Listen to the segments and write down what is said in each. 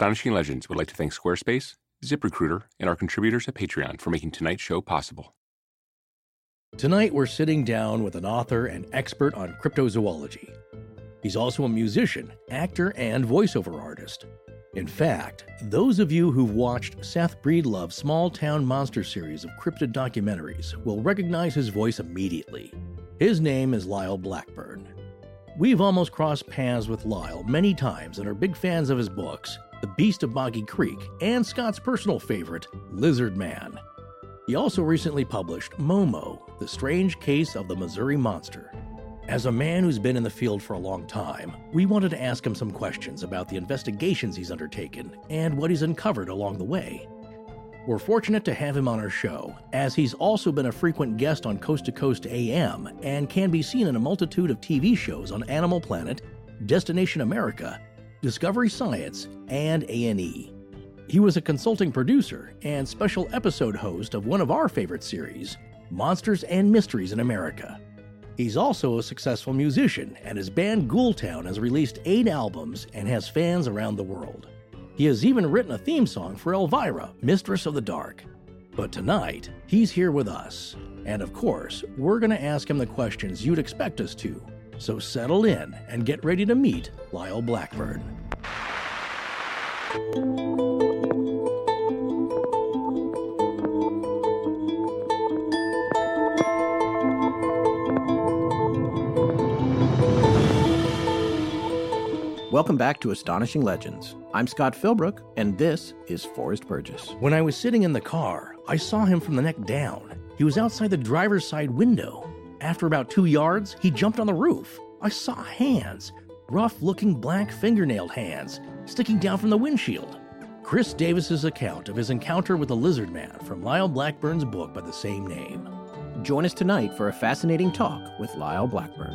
Astonishing Legends would like to thank Squarespace, ZipRecruiter, and our contributors at Patreon for making tonight's show possible. Tonight, we're sitting down with an author and expert on cryptozoology. He's also a musician, actor, and voiceover artist. In fact, those of you who've watched Seth Breedlove's Small Town Monster series of cryptid documentaries will recognize his voice immediately. His name is Lyle Blackburn. We've almost crossed paths with Lyle many times and are big fans of his books, The Beast of Boggy Creek, and Scott's personal favorite, Lizard Man. He also recently published Momo, The Strange Case of the Missouri Monster. As a man who's been in the field for a long time, we wanted to ask him some questions about the investigations he's undertaken and what he's uncovered along the way. We're fortunate to have him on our show, as he's also been a frequent guest on Coast to Coast AM and can be seen in a multitude of TV shows on Animal Planet, Destination America, Discovery Science, and A&E. He was a consulting producer and special episode host of one of our favorite series, Monsters and Mysteries in America. He's also a successful musician, and his band Ghoultown has released eight albums and has fans around the world. He has even written a theme song for Elvira, Mistress of the Dark. But tonight, he's here with us. And of course, we're going to ask him the questions you'd expect us to. So settle in and get ready to meet Lyle Blackburn. Welcome back to Astonishing Legends. I'm Scott Philbrook, and this is Forrest Burgess. When I was sitting in the car, I saw him from the neck down. He was outside the driver's side window. After about two yards, he jumped on the roof. I saw hands, rough looking black fingernailed hands, sticking down from the windshield. Chris Davis's account of his encounter with the lizard man from Lyle Blackburn's book by the same name. Join us tonight for a fascinating talk with Lyle Blackburn.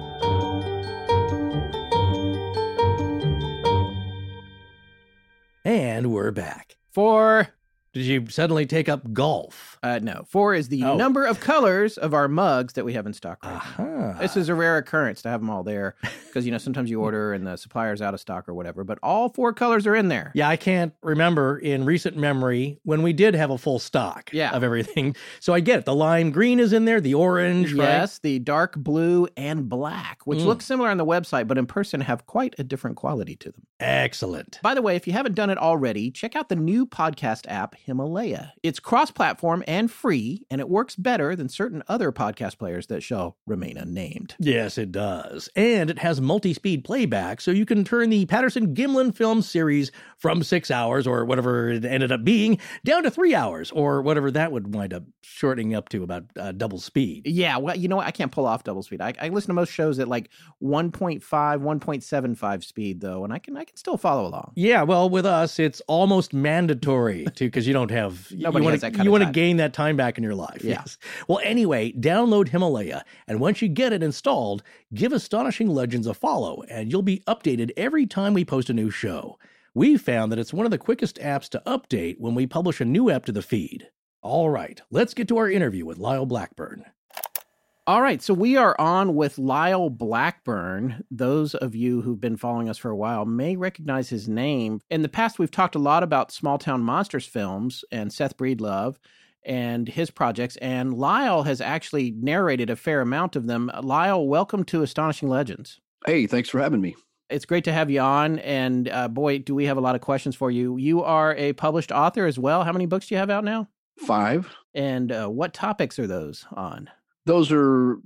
And we're back. For Did you suddenly take up golf? Uh, no, four is the Oh. number of colors of our mugs that we have in stock right now. Aha. This is a rare occurrence to have them all there because, you know, sometimes you order and the supplier's out of stock or whatever, but all four colors are in there. Yeah, I can't remember in recent memory when we did have a full stock Yeah. of everything. So I get it. The lime green is in there, the orange, right? Yes, the dark blue and black, which Mm. look similar on the website, but in person have quite a different quality to them. Excellent. By the way, if you haven't done it already, check out the new podcast app, Himalaya. It's cross platform and free, and it works better than certain other podcast players that shall remain unnamed. Yes, it does. And it has multi speed playback, so you can turn the Patterson Gimlin film series from six hours or whatever it ended up being down to three hours or whatever that would wind up shortening up to about uh, double speed. Yeah, well, you know what? I can't pull off double speed. I, I listen to most shows at like 1.5, 1.75 speed, though, and I can I can still follow along. Yeah, well, with us, it's almost mandatory to because you don't have Nobody you has wanna, that kind you want to gain that time back in your life. Yeah. Yes. Well, anyway, download Himalaya, and once you get it installed, give Astonishing Legends a follow, and you'll be updated every time we post a new show. We've found that it's one of the quickest apps to update when we publish a new app to the feed. All right, let's get to our interview with Lyle Blackburn. All right, so we are on with Lyle Blackburn. Those of you who've been following us for a while may recognize his name. In the past, we've talked a lot about Small Town Monsters films and Seth Breedlove and his projects, and Lyle has actually narrated a fair amount of them. Lyle, welcome to Astonishing Legends. Hey, thanks for having me. It's great to have you on, and uh, boy, do we have a lot of questions for you. You are a published author as well. How many books do you have out now? Five. And uh, what topics are those on? Those are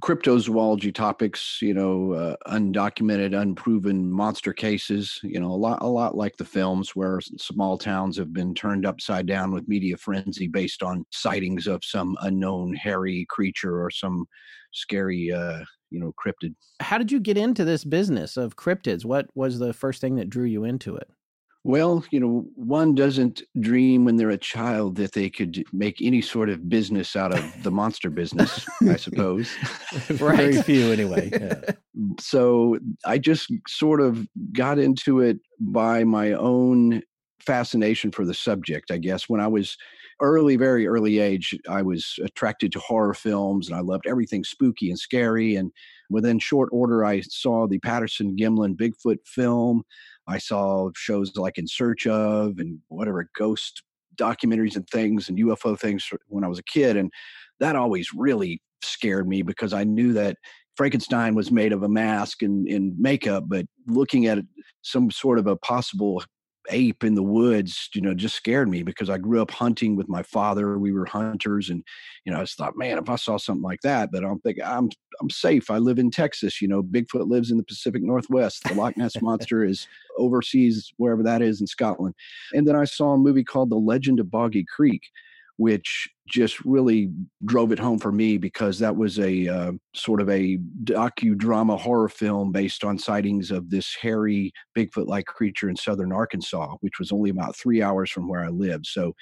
cryptozoology topics, you know, uh, undocumented, unproven monster cases, you know, a lot, a lot like the films where small towns have been turned upside down with media frenzy based on sightings of some unknown hairy creature or some scary, uh, you know, cryptid. How did you get into this business of cryptids? What was the first thing that drew you into it? Well, you know, one doesn't dream when they're a child that they could make any sort of business out of the monster business, I suppose. Very few, anyway. Yeah. so I just sort of got into it by my own fascination for the subject, I guess. When I was early, very early age, I was attracted to horror films and I loved everything spooky and scary. And within short order, I saw the Patterson Gimlin Bigfoot film. I saw shows like In Search of and whatever ghost documentaries and things and UFO things when I was a kid. And that always really scared me because I knew that Frankenstein was made of a mask and, and makeup, but looking at some sort of a possible ape in the woods, you know, just scared me because I grew up hunting with my father. We were hunters, and you know, I just thought, man, if I saw something like that, but I'm thinking I'm I'm safe. I live in Texas. You know, Bigfoot lives in the Pacific Northwest. The Loch Ness monster is overseas, wherever that is in Scotland. And then I saw a movie called The Legend of Boggy Creek, which just really drove it home for me because that was a uh, sort of a docudrama horror film based on sightings of this hairy Bigfoot like creature in southern Arkansas, which was only about three hours from where I lived. So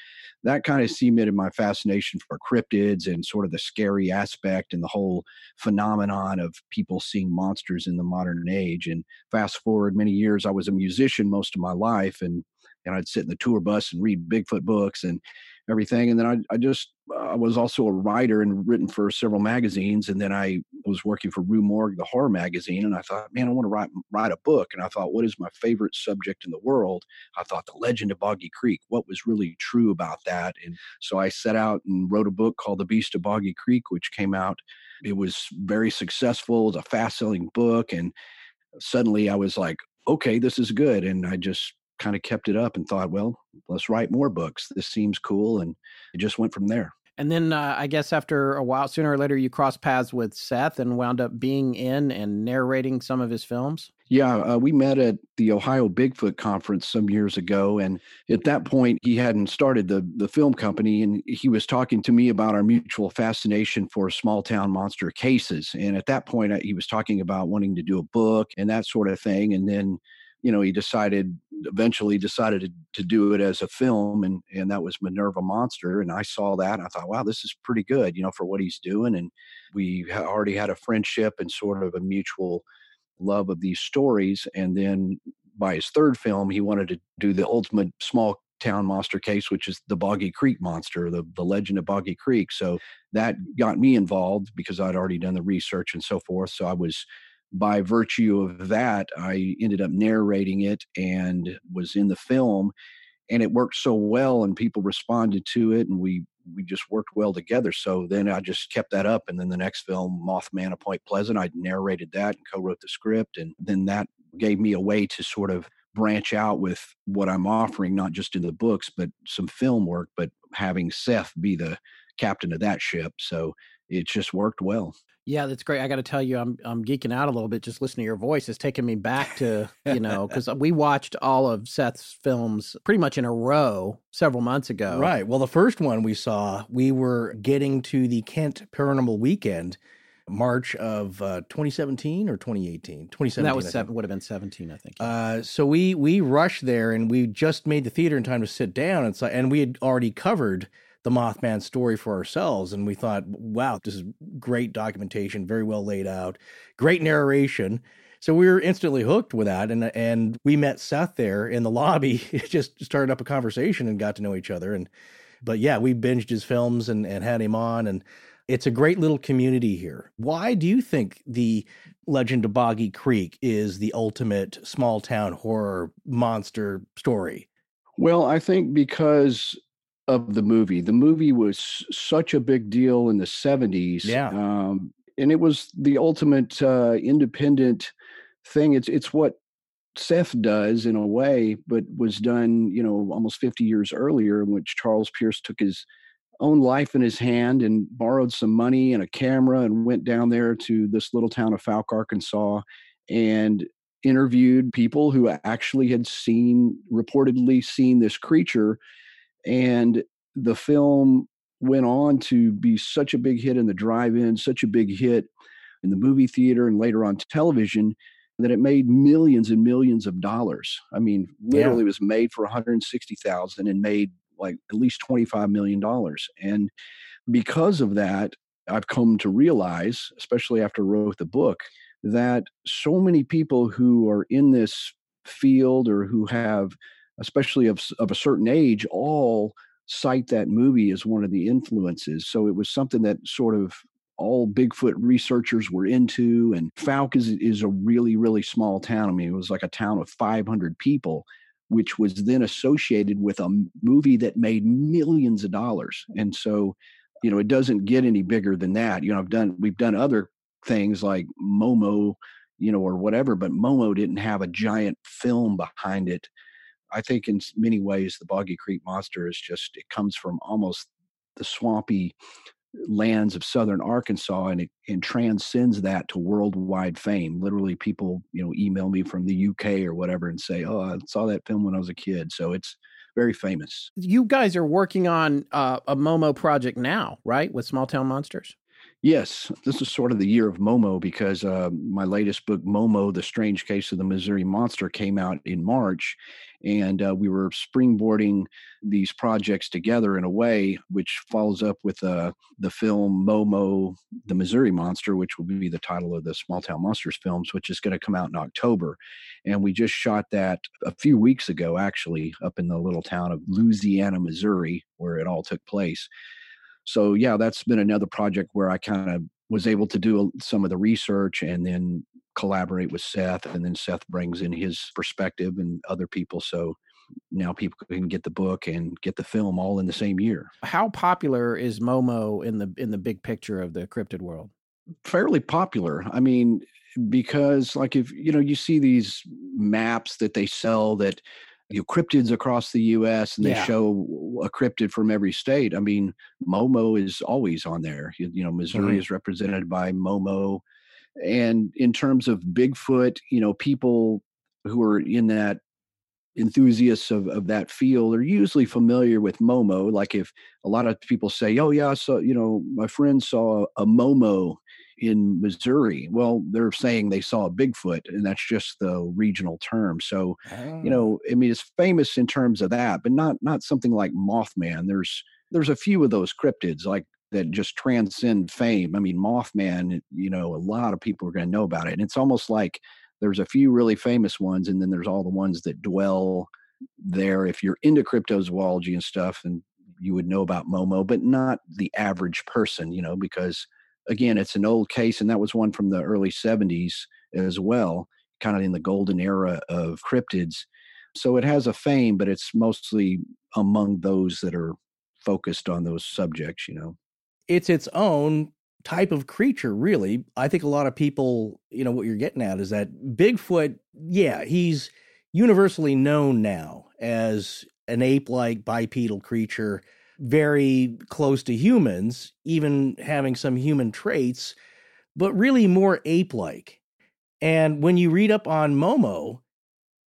that kind of cemented my fascination for cryptids and sort of the scary aspect and the whole phenomenon of people seeing monsters in the modern age. And fast forward many years, I was a musician most of my life and and I'd sit in the tour bus and read Bigfoot books and everything. And then I, I just I was also a writer and written for several magazines. And then I was working for Rue Morgue, the horror magazine. And I thought, man, I want to write write a book. And I thought, what is my favorite subject in the world? I thought the Legend of Boggy Creek. What was really true about that? And so I set out and wrote a book called The Beast of Boggy Creek, which came out. It was very successful. It was a fast selling book. And suddenly I was like, okay, this is good. And I just kind of kept it up and thought, well, let's write more books. This seems cool. And it just went from there. And then uh, I guess after a while, sooner or later, you crossed paths with Seth and wound up being in and narrating some of his films. Yeah, uh, we met at the Ohio Bigfoot conference some years ago, and at that point, he hadn't started the the film company, and he was talking to me about our mutual fascination for small town monster cases. And at that point, he was talking about wanting to do a book and that sort of thing. And then you know, he decided eventually decided to, to do it as a film, and and that was Minerva Monster. And I saw that, and I thought, wow, this is pretty good, you know, for what he's doing. And we already had a friendship and sort of a mutual love of these stories. And then by his third film, he wanted to do the ultimate small town monster case, which is the Boggy Creek monster, the, the legend of Boggy Creek. So that got me involved because I'd already done the research and so forth. So I was by virtue of that, I ended up narrating it and was in the film. And it worked so well, and people responded to it, and we we just worked well together. So then I just kept that up, and then the next film, Mothman of Point Pleasant, I narrated that and co-wrote the script, and then that gave me a way to sort of branch out with what I'm offering, not just in the books, but some film work, but having Seth be the captain of that ship. So it just worked well. Yeah, that's great. I got to tell you, I'm I'm geeking out a little bit just listening to your voice. It's taking me back to you know because we watched all of Seth's films pretty much in a row several months ago. Right. Well, the first one we saw, we were getting to the Kent Paranormal Weekend, March of uh, 2017 or 2018. 2017. that was seven. Would have been 17, I think. Uh, so we we rushed there and we just made the theater in time to sit down and so and we had already covered the Mothman story for ourselves. And we thought, wow, this is great documentation, very well laid out, great narration. So we were instantly hooked with that. And, and we met Seth there in the lobby, just started up a conversation and got to know each other. And, but yeah, we binged his films and, and had him on. And it's a great little community here. Why do you think the Legend of Boggy Creek is the ultimate small town horror monster story? Well, I think because of the movie. The movie was such a big deal in the 70s. Yeah. Um, and it was the ultimate uh, independent thing. It's it's what Seth does in a way, but was done, you know, almost 50 years earlier, in which Charles Pierce took his own life in his hand and borrowed some money and a camera and went down there to this little town of Fouke, Arkansas, and interviewed people who actually had seen, reportedly seen this creature and the film went on to be such a big hit in the drive-in, such a big hit in the movie theater and later on television that it made millions and millions of dollars. I mean, literally yeah. was made for 160,000 and made like at least 25 million dollars. And because of that, I've come to realize, especially after I wrote the book, that so many people who are in this field or who have especially of, of a certain age, all cite that movie as one of the influences. So it was something that sort of all Bigfoot researchers were into. And Fouke is, is a really, really small town. I mean, it was like a town of 500 people, which was then associated with a movie that made millions of dollars. And so, you know, it doesn't get any bigger than that. You know, I've done, we've done other things like Momo, you know, or whatever, but Momo didn't have a giant film behind it. I think in many ways, the Boggy Creek Monster is just, it comes from almost the swampy lands of southern Arkansas and it and transcends that to worldwide fame. Literally people, you know, email me from the UK or whatever and say, "Oh, I saw that film when I was a kid." So it's very famous. You guys are working on uh, a Momo project now, right? With Small Town Monsters? Yes, this is sort of the year of Momo because uh, my latest book, Momo: The Strange Case of the Missouri Monster, came out in March, and uh, we were springboarding these projects together in a way which follows up with uh, the film Momo: The Missouri Monster, which will be the title of the Small Town Monsters films, which is going to come out in October, and we just shot that a few weeks ago, actually, up in the little town of Louisiana, Missouri, where it all took place so yeah that's been another project where i kind of was able to do some of the research and then collaborate with seth and then seth brings in his perspective and other people so now people can get the book and get the film all in the same year. How popular is momo in the in the big picture of the cryptid world? Fairly popular. I mean because like if you know you see these maps that they sell that you know, cryptids across the U.S. and they yeah. show a cryptid from every state. I mean, Momo is always on there. You, you know, Missouri mm-hmm. is represented by Momo, and in terms of Bigfoot, you know, people who are in that enthusiasts of, of that field are usually familiar with Momo. Like if a lot of people say, "Oh yeah, so you know, my friend saw a, a Momo in Missouri. Well, they're saying they saw a Bigfoot, and that's just the regional term. So, oh. you know, I mean, it's famous in terms of that, but not not something like Mothman. There's there's a few of those cryptids like that just transcend fame. I mean, Mothman, you know, a lot of people are going to know about it, and it's almost like there's a few really famous ones, and then there's all the ones that dwell there. If you're into cryptozoology and stuff, and you would know about Momo, but not the average person, you know, because again, it's an old case, and that was one from the early 70s as well, kind of in the golden era of cryptids. So it has a fame, but it's mostly among those that are focused on those subjects, you know. It's its own type of creature, really. I think a lot of people, you know, what you're getting at is that Bigfoot, yeah, he's universally known now as an ape like bipedal creature very close to humans, even having some human traits, but really more ape like. And when you read up on Momo,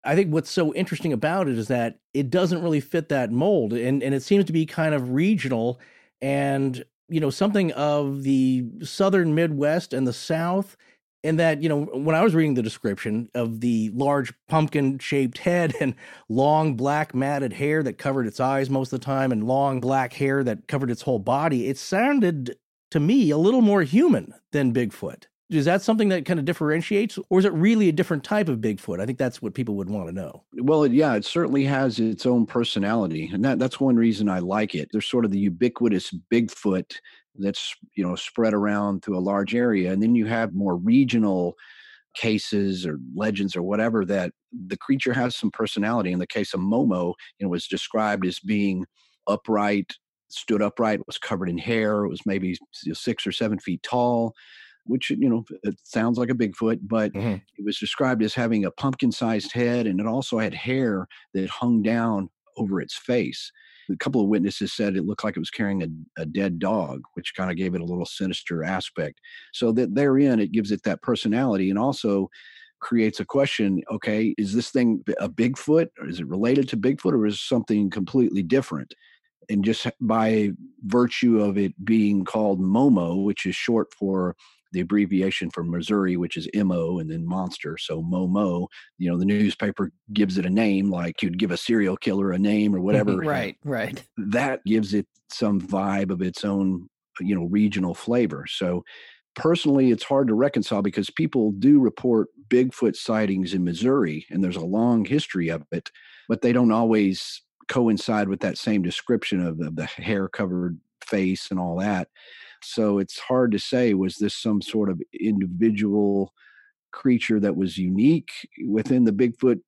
I think what's so interesting about it is that it doesn't really fit that mold and, and it seems to be kind of regional and you know something of the southern midwest and the south and that you know when i was reading the description of the large pumpkin shaped head and long black matted hair that covered its eyes most of the time and long black hair that covered its whole body it sounded to me a little more human than bigfoot. Is that something that kind of differentiates or is it really a different type of bigfoot? I think that's what people would want to know. Well yeah it certainly has its own personality and that, that's one reason i like it. There's sort of the ubiquitous bigfoot that's you know spread around through a large area and then you have more regional cases or legends or whatever that the creature has some personality in the case of momo you know was described as being upright stood upright was covered in hair it was maybe six or seven feet tall which you know it sounds like a bigfoot but mm-hmm. it was described as having a pumpkin sized head and it also had hair that hung down over its face a couple of witnesses said it looked like it was carrying a, a dead dog, which kind of gave it a little sinister aspect. So that therein, it gives it that personality and also creates a question okay, is this thing a Bigfoot or is it related to Bigfoot or is something completely different? And just by virtue of it being called Momo, which is short for the abbreviation for Missouri, which is MO, and then monster. So Momo, you know, the newspaper gives it a name, like you'd give a serial killer a name or mm-hmm. whatever. right, right. That gives it some vibe of its own, you know, regional flavor. So personally, it's hard to reconcile because people do report Bigfoot sightings in Missouri, and there's a long history of it, but they don't always coincide with that same description of the, the hair covered face and all that So it's hard to say was this some sort of individual creature that was unique within the Bigfoot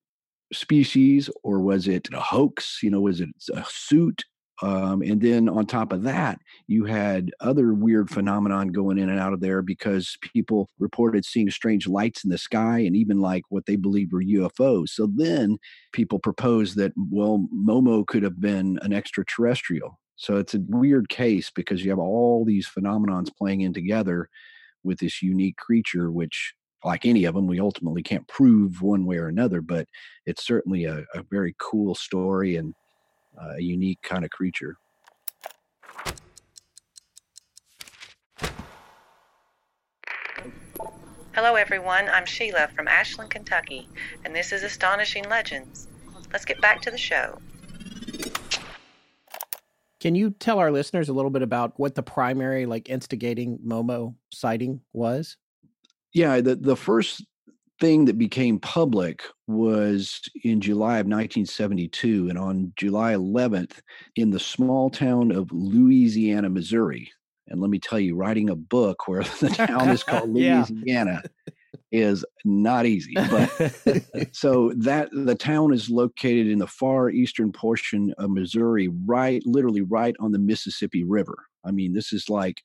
species, or was it a hoax? You know, was it a suit? Um, and then on top of that, you had other weird phenomenon going in and out of there because people reported seeing strange lights in the sky and even like what they believed were UFOs. So then people proposed that, well, Momo could have been an extraterrestrial. So it's a weird case because you have all these phenomenons playing in together with this unique creature, which like any of them, we ultimately can't prove one way or another, but it's certainly a, a very cool story and uh, a unique kind of creature. Hello, everyone. I'm Sheila from Ashland, Kentucky, and this is Astonishing Legends. Let's get back to the show. Can you tell our listeners a little bit about what the primary, like, instigating Momo sighting was? Yeah, the, the first thing that became public was in July of 1972. And on July 11th, in the small town of Louisiana, Missouri. And let me tell you, writing a book where the town is called Louisiana is not easy. But so that the town is located in the far eastern portion of Missouri, right, literally right on the Mississippi River. I mean, this is like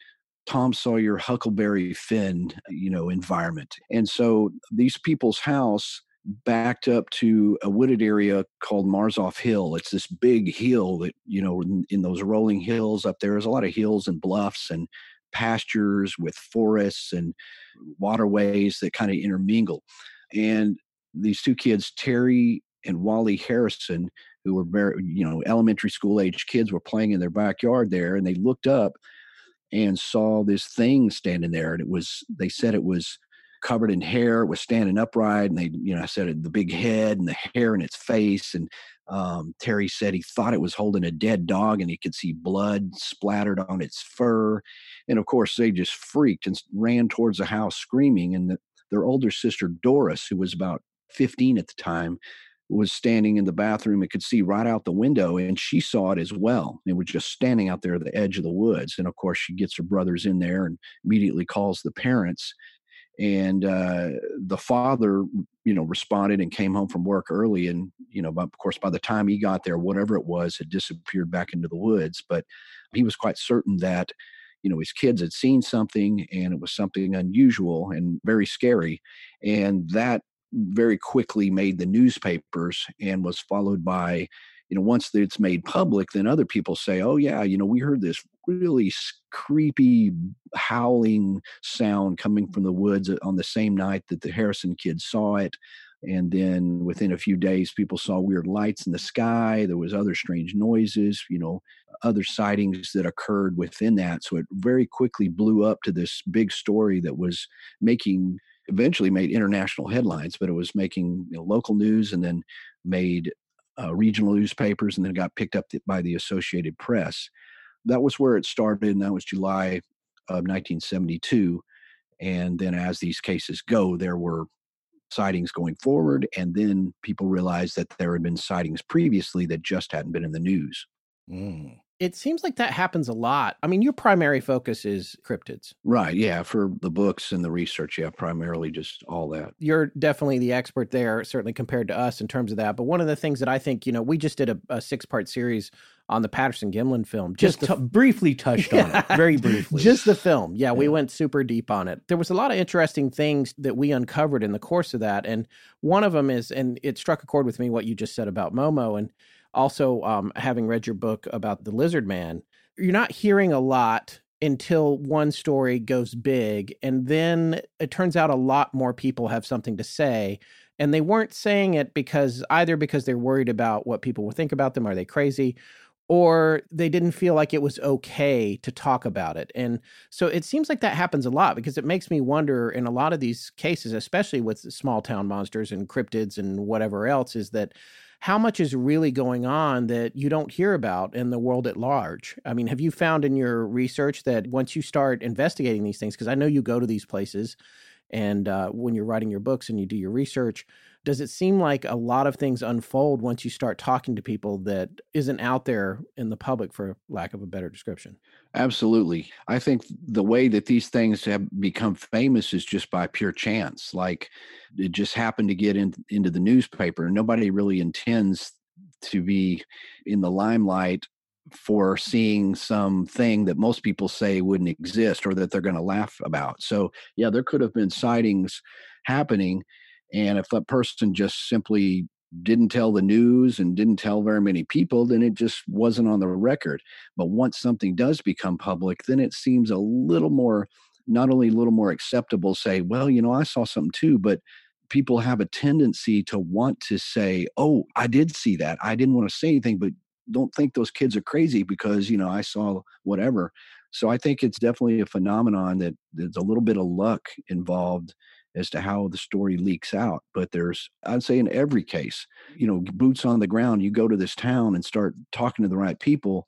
Tom Sawyer, Huckleberry Finn, you know, environment. And so these people's house backed up to a wooded area called Marzolf Hill. It's this big hill that, you know, in, in those rolling hills up there, there's a lot of hills and bluffs and pastures with forests and waterways that kind of intermingle. And these two kids, Terry and Wally Harrison, who were very, you know, elementary school age kids, were playing in their backyard there, and they looked up and saw this thing standing there. And it was, they said it was covered in hair. Was standing upright. And they, you know, I said the big head and the hair in its face. And um, Terry said he thought it was holding a dead dog and he could see blood splattered on its fur. And of course, they just freaked and ran towards the house screaming. And the, their older sister, Doris, who was about 15 at the time, was standing in the bathroom and could see right out the window and she saw it as well and was just standing out there at the edge of the woods and of course she gets her brothers in there and immediately calls the parents and uh, the father you know responded and came home from work early and you know of course by the time he got there whatever it was had disappeared back into the woods. But he was quite certain that you know his kids had seen something and it was something unusual and very scary. And that very quickly made the newspapers and was followed by you know once it's made public then other people say oh yeah you know we heard this really creepy howling sound coming from the woods uh, on the same night that the harrison kids saw it. And then within a few days people saw weird lights in the sky there was other strange noises you know other sightings that occurred within that. So it very quickly blew up to this big story that was making eventually made international headlines, but it was making you know, local news and then made uh, regional newspapers and then got picked up by the Associated Press. That was where it started, and that was July of 1972. And then, as these cases go, there were sightings going forward, and then people realized that there had been sightings previously that just hadn't been in the news. Mm it seems like that happens a lot. I mean, your primary focus is cryptids. Right. Yeah. For the books and the research. Yeah. Primarily just all that. You're definitely the expert there, certainly compared to us in terms of that. But one of the things that I think, you know, we just did a, a six part series on the Patterson Gimlin film. Just, just t- briefly touched on it. Very briefly. just the film. Yeah, yeah. We went super deep on it. There was a lot of interesting things that we uncovered in the course of that. And one of them is, and it struck a chord with me what you just said about Momo. And also um, having read your book about the lizard man you're not hearing a lot until one story goes big and then it turns out a lot more people have something to say and they weren't saying it because either because they're worried about what people will think about them are they crazy or they didn't feel like it was okay to talk about it. And so it seems like that happens a lot because it makes me wonder in a lot of these cases, especially with small town monsters and cryptids and whatever else, is that how much is really going on that you don't hear about in the world at large? I mean, have you found in your research that once you start investigating these things, because I know you go to these places and uh, when you're writing your books and you do your research, does it seem like a lot of things unfold once you start talking to people that isn't out there in the public for lack of a better description absolutely i think the way that these things have become famous is just by pure chance like it just happened to get in, into the newspaper nobody really intends to be in the limelight for seeing something that most people say wouldn't exist or that they're going to laugh about. So, yeah, there could have been sightings happening. And if that person just simply didn't tell the news and didn't tell very many people, then it just wasn't on the record. But once something does become public, then it seems a little more, not only a little more acceptable, say, well, you know, I saw something too, but people have a tendency to want to say, oh, I did see that. I didn't want to say anything, but don't think those kids are crazy because you know I saw whatever. So I think it's definitely a phenomenon that there's a little bit of luck involved as to how the story leaks out. But there's, I'd say, in every case, you know, boots on the ground. You go to this town and start talking to the right people,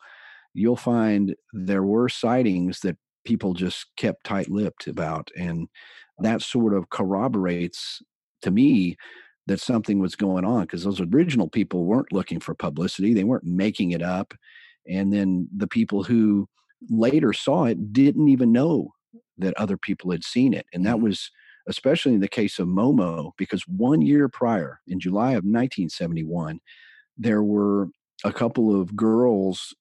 you'll find there were sightings that people just kept tight-lipped about, and that sort of corroborates to me that something was going on because those original people weren't looking for publicity they weren't making it up and then the people who later saw it didn't even know that other people had seen it and that mm-hmm. was especially in the case of momo because one year prior in july of 1971 there were a couple of girls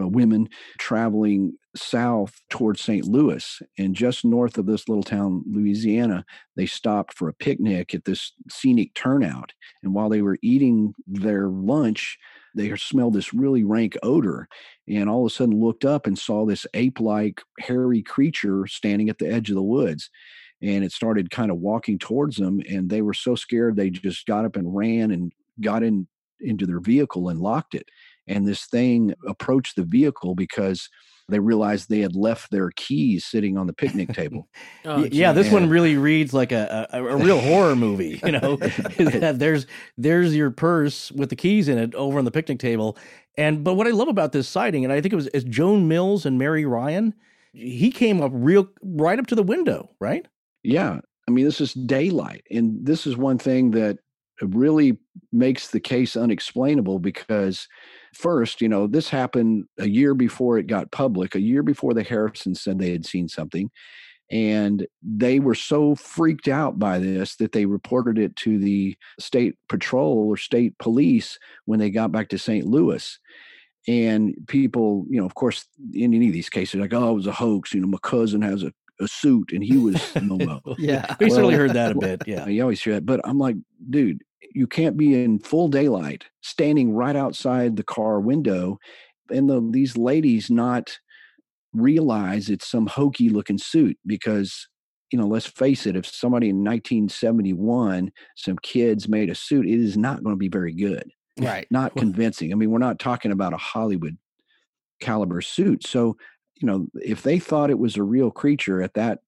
uh, women traveling south towards St. Louis. And just north of this little town, Louisiana, they stopped for a picnic at this scenic turnout. And while they were eating their lunch, they smelled this really rank odor and all of a sudden looked up and saw this ape like hairy creature standing at the edge of the woods. And it started kind of walking towards them. And they were so scared, they just got up and ran and got in into their vehicle and locked it and this thing approached the vehicle because they realized they had left their keys sitting on the picnic table. oh, yeah, this one really reads like a, a, a real horror movie. You know, there's there's your purse with the keys in it over on the picnic table. And but what I love about this sighting, and I think it was it's Joan Mills and Mary Ryan, he came up real right up to the window, right? Yeah, I mean this is daylight, and this is one thing that really makes the case unexplainable because first you know this happened a year before it got public a year before the harrisons said they had seen something and they were so freaked out by this that they reported it to the state patrol or state police when they got back to st louis and people you know of course in any of these cases like oh it was a hoax you know my cousin has a a suit and he was Momo. yeah. We well, certainly heard that a bit. Yeah. Uh, you always hear that. But I'm like, dude, you can't be in full daylight standing right outside the car window and the, these ladies not realize it's some hokey looking suit because you know let's face it if somebody in 1971 some kids made a suit it is not going to be very good right not convincing i mean we're not talking about a hollywood caliber suit so you know if they thought it was a real creature at that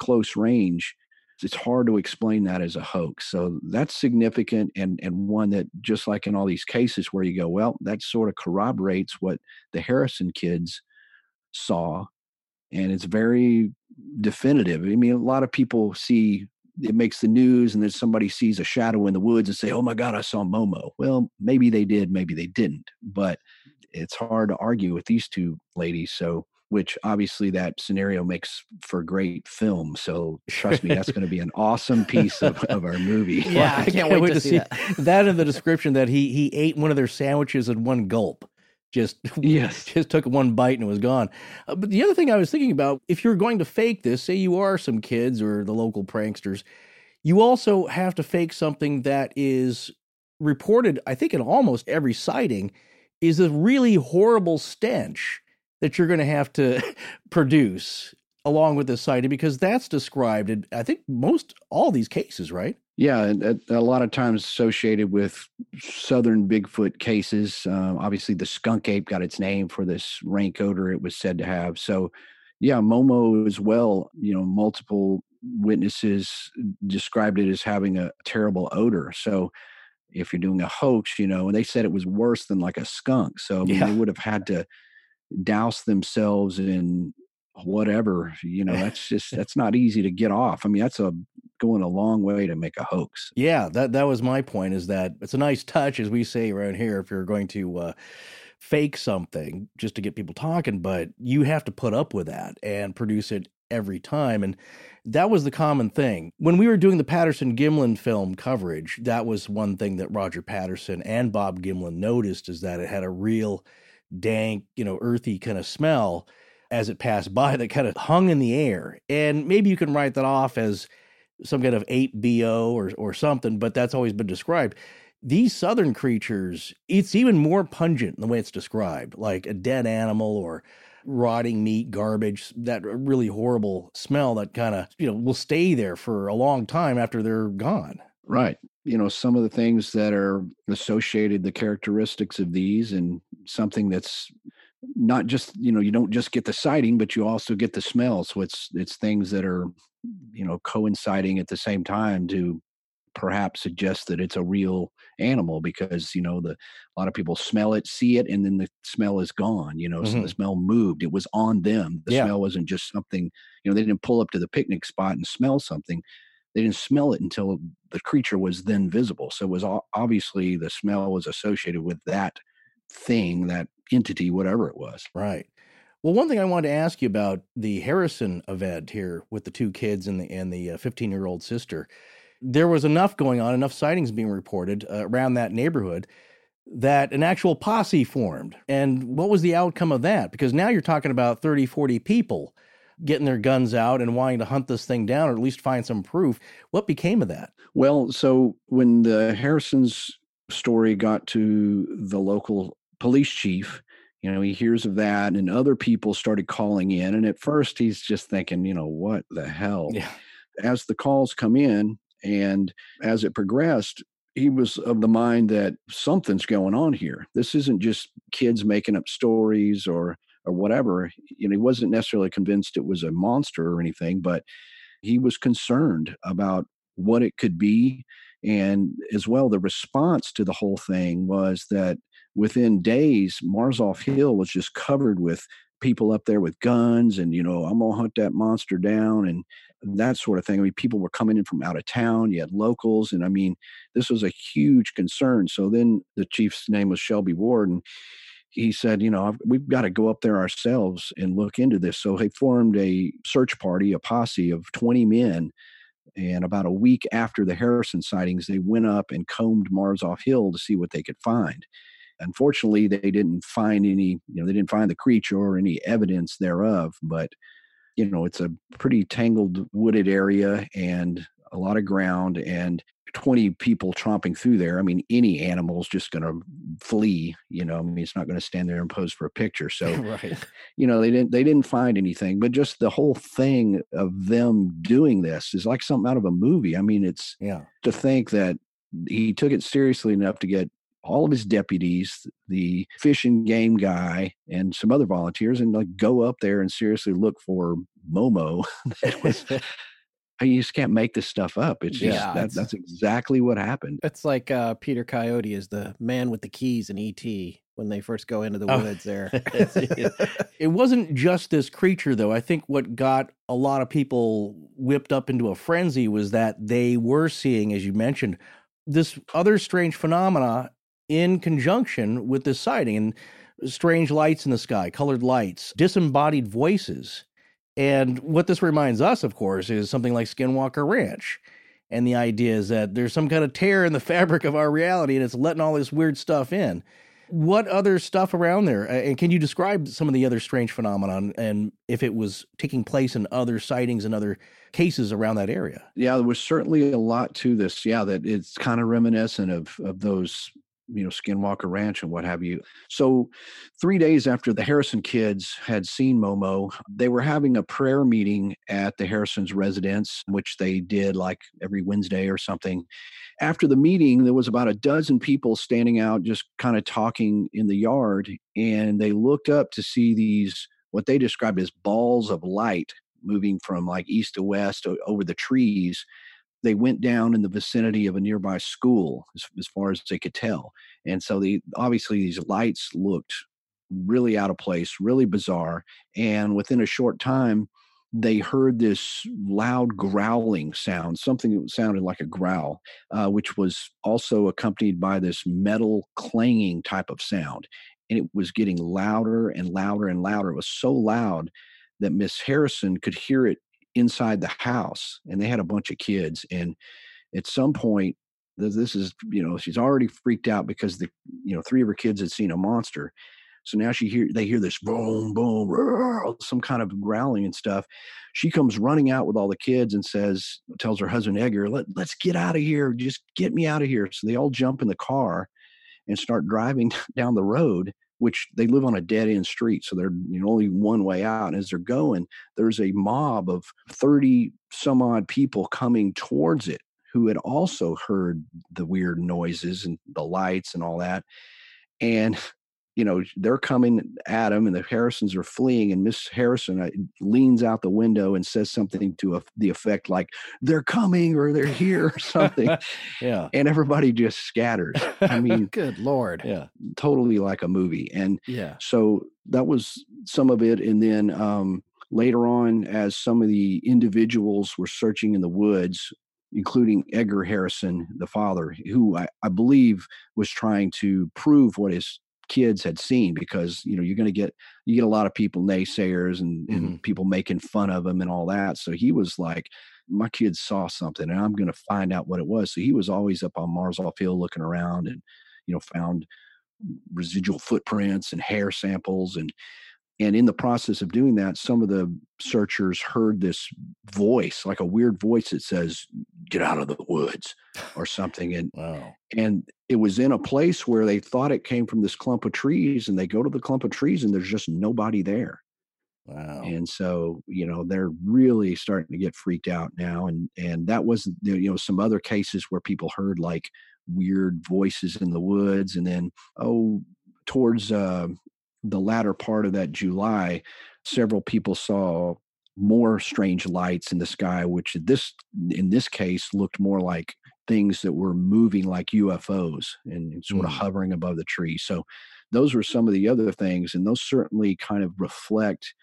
close range it's hard to explain that as a hoax. So that's significant and and one that just like in all these cases where you go, well, that sort of corroborates what the Harrison kids saw and it's very definitive. I mean, a lot of people see it makes the news and then somebody sees a shadow in the woods and say, "Oh my god, I saw Momo." Well, maybe they did, maybe they didn't, but it's hard to argue with these two ladies. So which obviously that scenario makes for great film. So trust me, that's going to be an awesome piece of, of our movie. Yeah, I can't, can't wait, wait, to, see, that. that in the description that he he ate one of their sandwiches in one gulp. Just yes, just took one bite and was gone. Uh, but the other thing I was thinking about, if you're going to fake this, say you are some kids or the local pranksters, you also have to fake something that is reported. I think in almost every sighting is a really horrible stench that you're going to have to produce along with this sighting because that's described in I think most all these cases, right? Yeah, and a lot of times associated with southern Bigfoot cases. Uh, obviously, the skunk ape got its name for this rank odor it was said to have. So, yeah, Momo as well. You know, multiple witnesses described it as having a terrible odor. So, if you're doing a hoax, you know, and they said it was worse than like a skunk. So, I mean, yeah. they would have had to douse themselves in whatever. You know, that's just that's not easy to get off. I mean, that's a going a long way to make a hoax. Yeah, that that was my point. Is that it's a nice touch, as we say around here. If you're going to uh, fake something just to get people talking, but you have to put up with that and produce it every time. And that was the common thing. When we were doing the Patterson Gimlin film coverage, that was one thing that Roger Patterson and Bob Gimlin noticed is that it had a real dank, you know, earthy kind of smell as it passed by that kind of hung in the air. And maybe you can write that off as some kind of 8BO or, or something, but that's always been described. These southern creatures, it's even more pungent in the way it's described, like a dead animal or rotting meat, garbage, that really horrible smell that kind of, you know, will stay there for a long time after they're gone. Right. You know, some of the things that are associated, the characteristics of these, and something that's not just you know you don't just get the sighting but you also get the smell so it's it's things that are you know coinciding at the same time to perhaps suggest that it's a real animal because you know the a lot of people smell it see it and then the smell is gone you know mm-hmm. so the smell moved it was on them the yeah. smell wasn't just something you know they didn't pull up to the picnic spot and smell something they didn't smell it until the creature was then visible so it was obviously the smell was associated with that thing that entity, whatever it was. Right. Well, one thing I wanted to ask you about the Harrison event here with the two kids and the and the 15 year old sister. There was enough going on, enough sightings being reported uh, around that neighborhood that an actual posse formed. And what was the outcome of that? Because now you're talking about 30, 40 people getting their guns out and wanting to hunt this thing down or at least find some proof. What became of that? Well, so when the Harrison's story got to the local police chief you know he hears of that and other people started calling in and at first he's just thinking you know what the hell yeah. as the calls come in and as it progressed he was of the mind that something's going on here this isn't just kids making up stories or or whatever you know he wasn't necessarily convinced it was a monster or anything but he was concerned about what it could be and as well the response to the whole thing was that within days, Marzolf Hill was just covered with people up there with guns and, you know, I'm going to hunt that monster down and that sort of thing. I mean, people were coming in from out of town. You had locals. And I mean, this was a huge concern. So then the chief's name was Shelby Ward. And he said, you know, we've got to go up there ourselves and look into this. So he formed a search party, a posse of 20 men. And about a week after the Harrison sightings, they went up and combed Marzolf Hill to see what they could find. Unfortunately, they didn't find any, you know, they didn't find the creature or any evidence thereof, but you know, it's a pretty tangled wooded area and a lot of ground and 20 people tromping through there. I mean, any animal's just going to flee, you know, I mean, it's not going to stand there and pose for a picture. So, right. you know, they didn't, they didn't find anything, but just the whole thing of them doing this is like something out of a movie. I mean, it's yeah. to think that he took it seriously enough to get all of his deputies, the fish and game guy, and some other volunteers, and like go up there and seriously look for Momo. that was, you just can't make this stuff up. It's just yeah, that, it's, that's exactly what happened. It's like uh, Peter Coyote is the man with the keys in ET when they first go into the oh. woods there. it wasn't just this creature though. I think what got a lot of people whipped up into a frenzy was that they were seeing, as you mentioned, this other strange phenomena in conjunction with this sighting and strange lights in the sky, colored lights, disembodied voices. And what this reminds us, of course, is something like Skinwalker Ranch. And the idea is that there's some kind of tear in the fabric of our reality and it's letting all this weird stuff in. What other stuff around there? And can you describe some of the other strange phenomenon and if it was taking place in other sightings and other cases around that area? Yeah, there was certainly a lot to this. Yeah, that it's kind of reminiscent of of those you know skinwalker ranch and what have you. So three days after the harrison kids had seen momo they were having a prayer meeting at the harrison's residence which they did like every wednesday or something. After the meeting there was about a dozen people standing out just kind of talking in the yard and they looked up to see these what they described as balls of light moving from like east to west over the trees they went down in the vicinity of a nearby school as, as far as they could tell and so the obviously these lights looked really out of place, really bizarre. And within a short time, they heard this loud growling sound, something that sounded like a growl, uh, which was also accompanied by this metal clanging type of sound. And it was getting louder and louder and louder. It was so loud that Miss Harrison could hear it inside the house. And they had a bunch of kids. And at some point, this is, you know, she's already freaked out because the, you know, three of her kids had seen a monster so now she hear they hear this boom, boom, some kind of growling and stuff. She comes running out with all the kids and says, tells her husband Edgar, Let, let's get out of here. Just get me out of here. So they all jump in the car and start driving down the road, which they live on a dead end street. So they're you know, only one way out. And as they're going, there's a mob of 30 some odd people coming towards it who had also heard the weird noises and the lights and all that. And you know they're coming at him and the harrisons are fleeing and miss harrison uh, leans out the window and says something to a, the effect like they're coming or they're here or something. Yeah. And everybody just scatters. I mean good lord. yeah totally like a movie. And yeah. so that was some of it. And then um, later on as some of the individuals were searching in the woods including Edgar Harrison, the father, who I, I, believe was trying to prove what his kids had seen because you know you're going to get you get a lot of people naysayers and, mm-hmm. and people making fun of him and all that so he was like my kids saw something and i'm going to find out what it was so he was always up on Marzolf Hill looking around and you know found residual footprints and hair samples and and in the process of doing that some of the searchers heard this voice like a weird voice that says get out of the woods or something and wow. and it was in a place where they thought it came from this clump of trees and they go to the clump of trees and there's just nobody there. Wow. And so you know they're really starting to get freaked out now and and that was you know some other cases where people heard like weird voices in the woods and then oh towards uh the latter part of that July, several people saw more strange lights in the sky, which this in this case looked more like things that were moving like UFOs and sort of mm. hovering above the tree. So those were some of the other things, and those certainly kind of reflect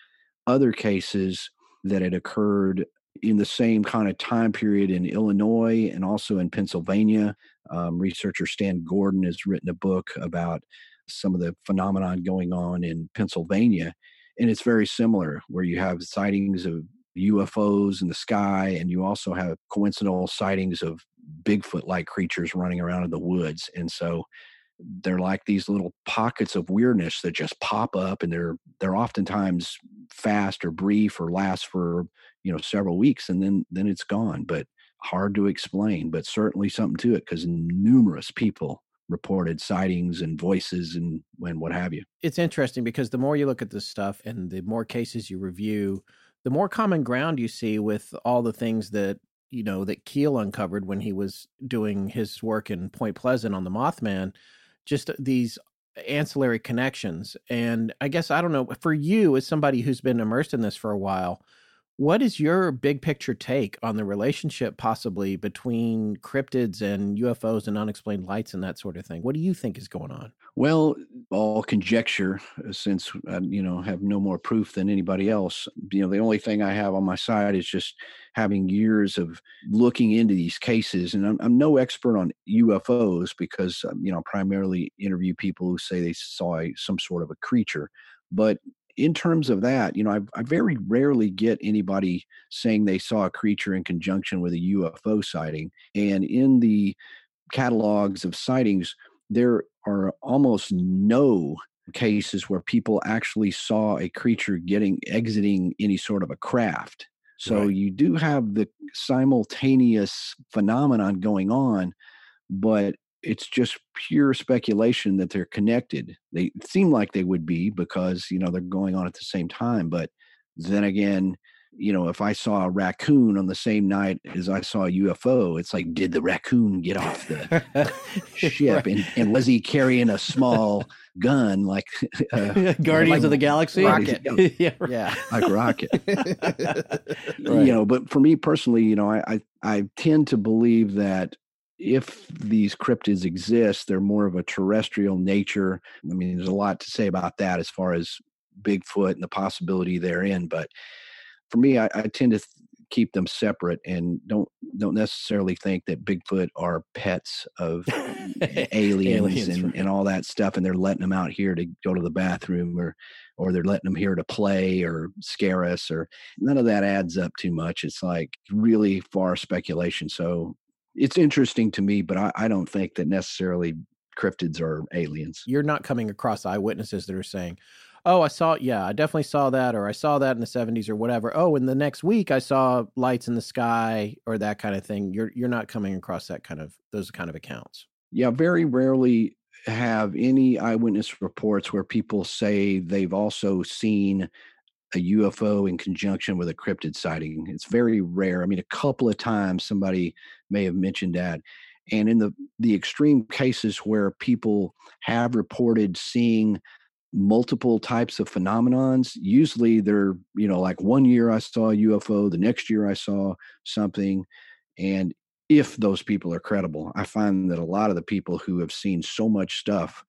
other cases that had occurred in the same kind of time period in Illinois and also in Pennsylvania. Um, researcher Stan Gordon has written a book about some of the phenomenon going on in Pennsylvania. And it's very similar, where you have sightings of UFOs in the sky, and you also have coincidental sightings of Bigfoot like creatures running around in the woods. And so they're like these little pockets of weirdness that just pop up and they're they're oftentimes fast or brief or last for you know several weeks and then then it's gone but hard to explain but certainly something to it because numerous people reported sightings and voices and and what have you. It's interesting because the more you look at this stuff and the more cases you review, the more common ground you see with all the things that you know that Keel uncovered when he was doing his work in Point Pleasant on the Mothman. Just uh, these ancillary connections, and I guess I don't know for you as somebody who's been immersed in this for a while what is your big picture take on the relationship possibly between cryptids and UFOs and unexplained lights and that sort of thing? What do you think is going on? Well, all conjecture, uh, since I, you know have no more proof than anybody else. You know, the only thing I have on my side is just having years of looking into these cases, and I'm, I'm no expert on UFOs because um, you know primarily interview people who say they saw a, some sort of a creature. But in terms of that, you know, I, I, very rarely get anybody saying they saw a creature in conjunction with a UFO sighting. And in the catalogs of sightings, there are almost no cases where people actually saw a creature getting exiting any sort of a craft. So right. you do have the simultaneous phenomenon going on, but it's just pure speculation that they're connected. They seem like they would be because, you know, they're going on at the same time. But then again, you know, if I saw a raccoon on the same night as I saw a UFO, it's like, did the raccoon get off the ship? right. And, and was he carrying a small gun like uh, Guardians like, of the Galaxy? Rocket. yeah, yeah. Like rocket. right. You know, but for me personally, you know, I, I, I tend to believe that if these cryptids exist, they're more of a terrestrial nature. I mean, there's a lot to say about that as far as Bigfoot and the possibility therein. But for me, I, I tend to th- keep them separate and don't don't necessarily think that Bigfoot are pets of aliens, Aliens, and, right. and all that stuff, and they're letting them out here to go to the bathroom or or they're letting them here to play or scare us or none of that adds up too much. It's like really far speculation. So it's interesting to me, but I, I don't think that necessarily cryptids are aliens. You're not coming across eyewitnesses that are saying, "Oh, I saw, yeah, I definitely saw that," or "I saw that in the '70s," or whatever. Oh, in the next week, I saw lights in the sky, or that kind of thing. You're you're not coming across that kind of those kind of accounts. Yeah, very rarely have any eyewitness reports where people say they've also seen a UFO in conjunction with a cryptid sighting. It's very rare. I mean, a couple of times somebody may have mentioned that. And in the the extreme cases where people have reported seeing multiple types of phenomenons, usually they're, you know, like one year I saw a UFO, the next year I saw something. And if those people are credible. I find that a lot of the people who have seen so much stuff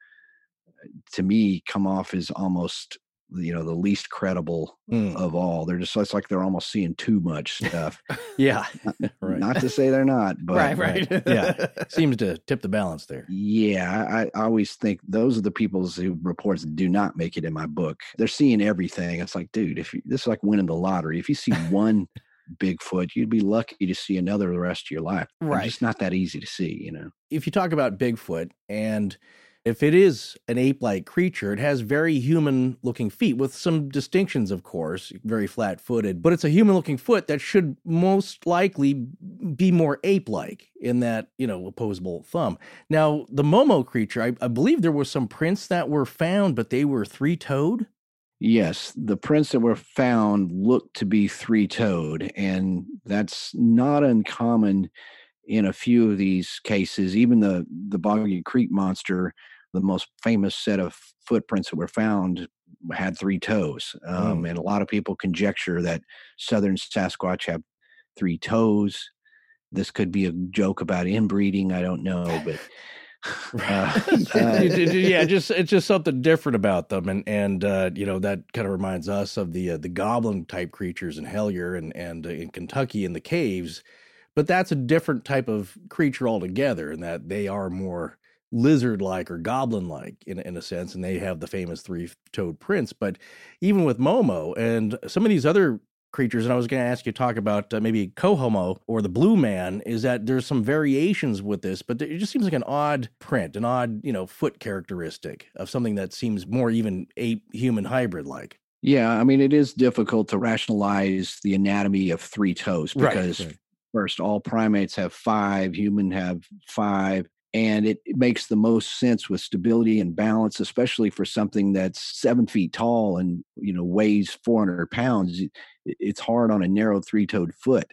uh, to me come off as almost you know the least credible Mm. of all. They're just it's like they're almost seeing too much stuff. Yeah. Not- Right. Not to say they're not, but right, right. Yeah. Seems to tip the balance there. yeah, I, I always think those are the people's who reports do not make it in my book. They're seeing everything. It's like, dude, if you, this is like winning the lottery. If you see one Bigfoot, you'd be lucky to see another the rest of your life. Right. It's not that easy to see, you know. if you talk about Bigfoot and if it is an ape like creature, it has very human looking feet with some distinctions, of course, very flat footed, but it's a human looking foot that should most likely be more ape like in that, you know, opposable thumb. Now, the Momo creature, I, I believe there were some prints that were found, but they were three toed. Yes, the prints that were found looked to be three toed, and that's not uncommon in a few of these cases. Even the the Boggy Creek monster, the most famous set of footprints that were found, had three toes, um, and a lot of people conjecture that southern Sasquatch have three toes. This could be a joke about inbreeding. I don't know, but. uh, uh, yeah, just it's just something different about them, and and uh, you know that kind of reminds us of the uh, the goblin type creatures in Hellier and and uh, in Kentucky in the caves, but that's a different type of creature altogether, in that they are more lizard like or goblin like in in a sense, and they have the famous three toed prints. But even with Momo and some of these other creatures, and I was going to ask you to talk about uh, maybe Kohomo or the Blue Man, is that there's some variations with this, but it just seems like an odd print, an odd, you know, foot characteristic of something that seems more even ape human hybrid like. Yeah, I mean, it is difficult to rationalize the anatomy of three toes because right. First, all primates have five, human have five, and it, it makes the most sense with stability and balance, especially for something that's seven feet tall and you know weighs 400 pounds. It's hard on a narrow three-toed foot.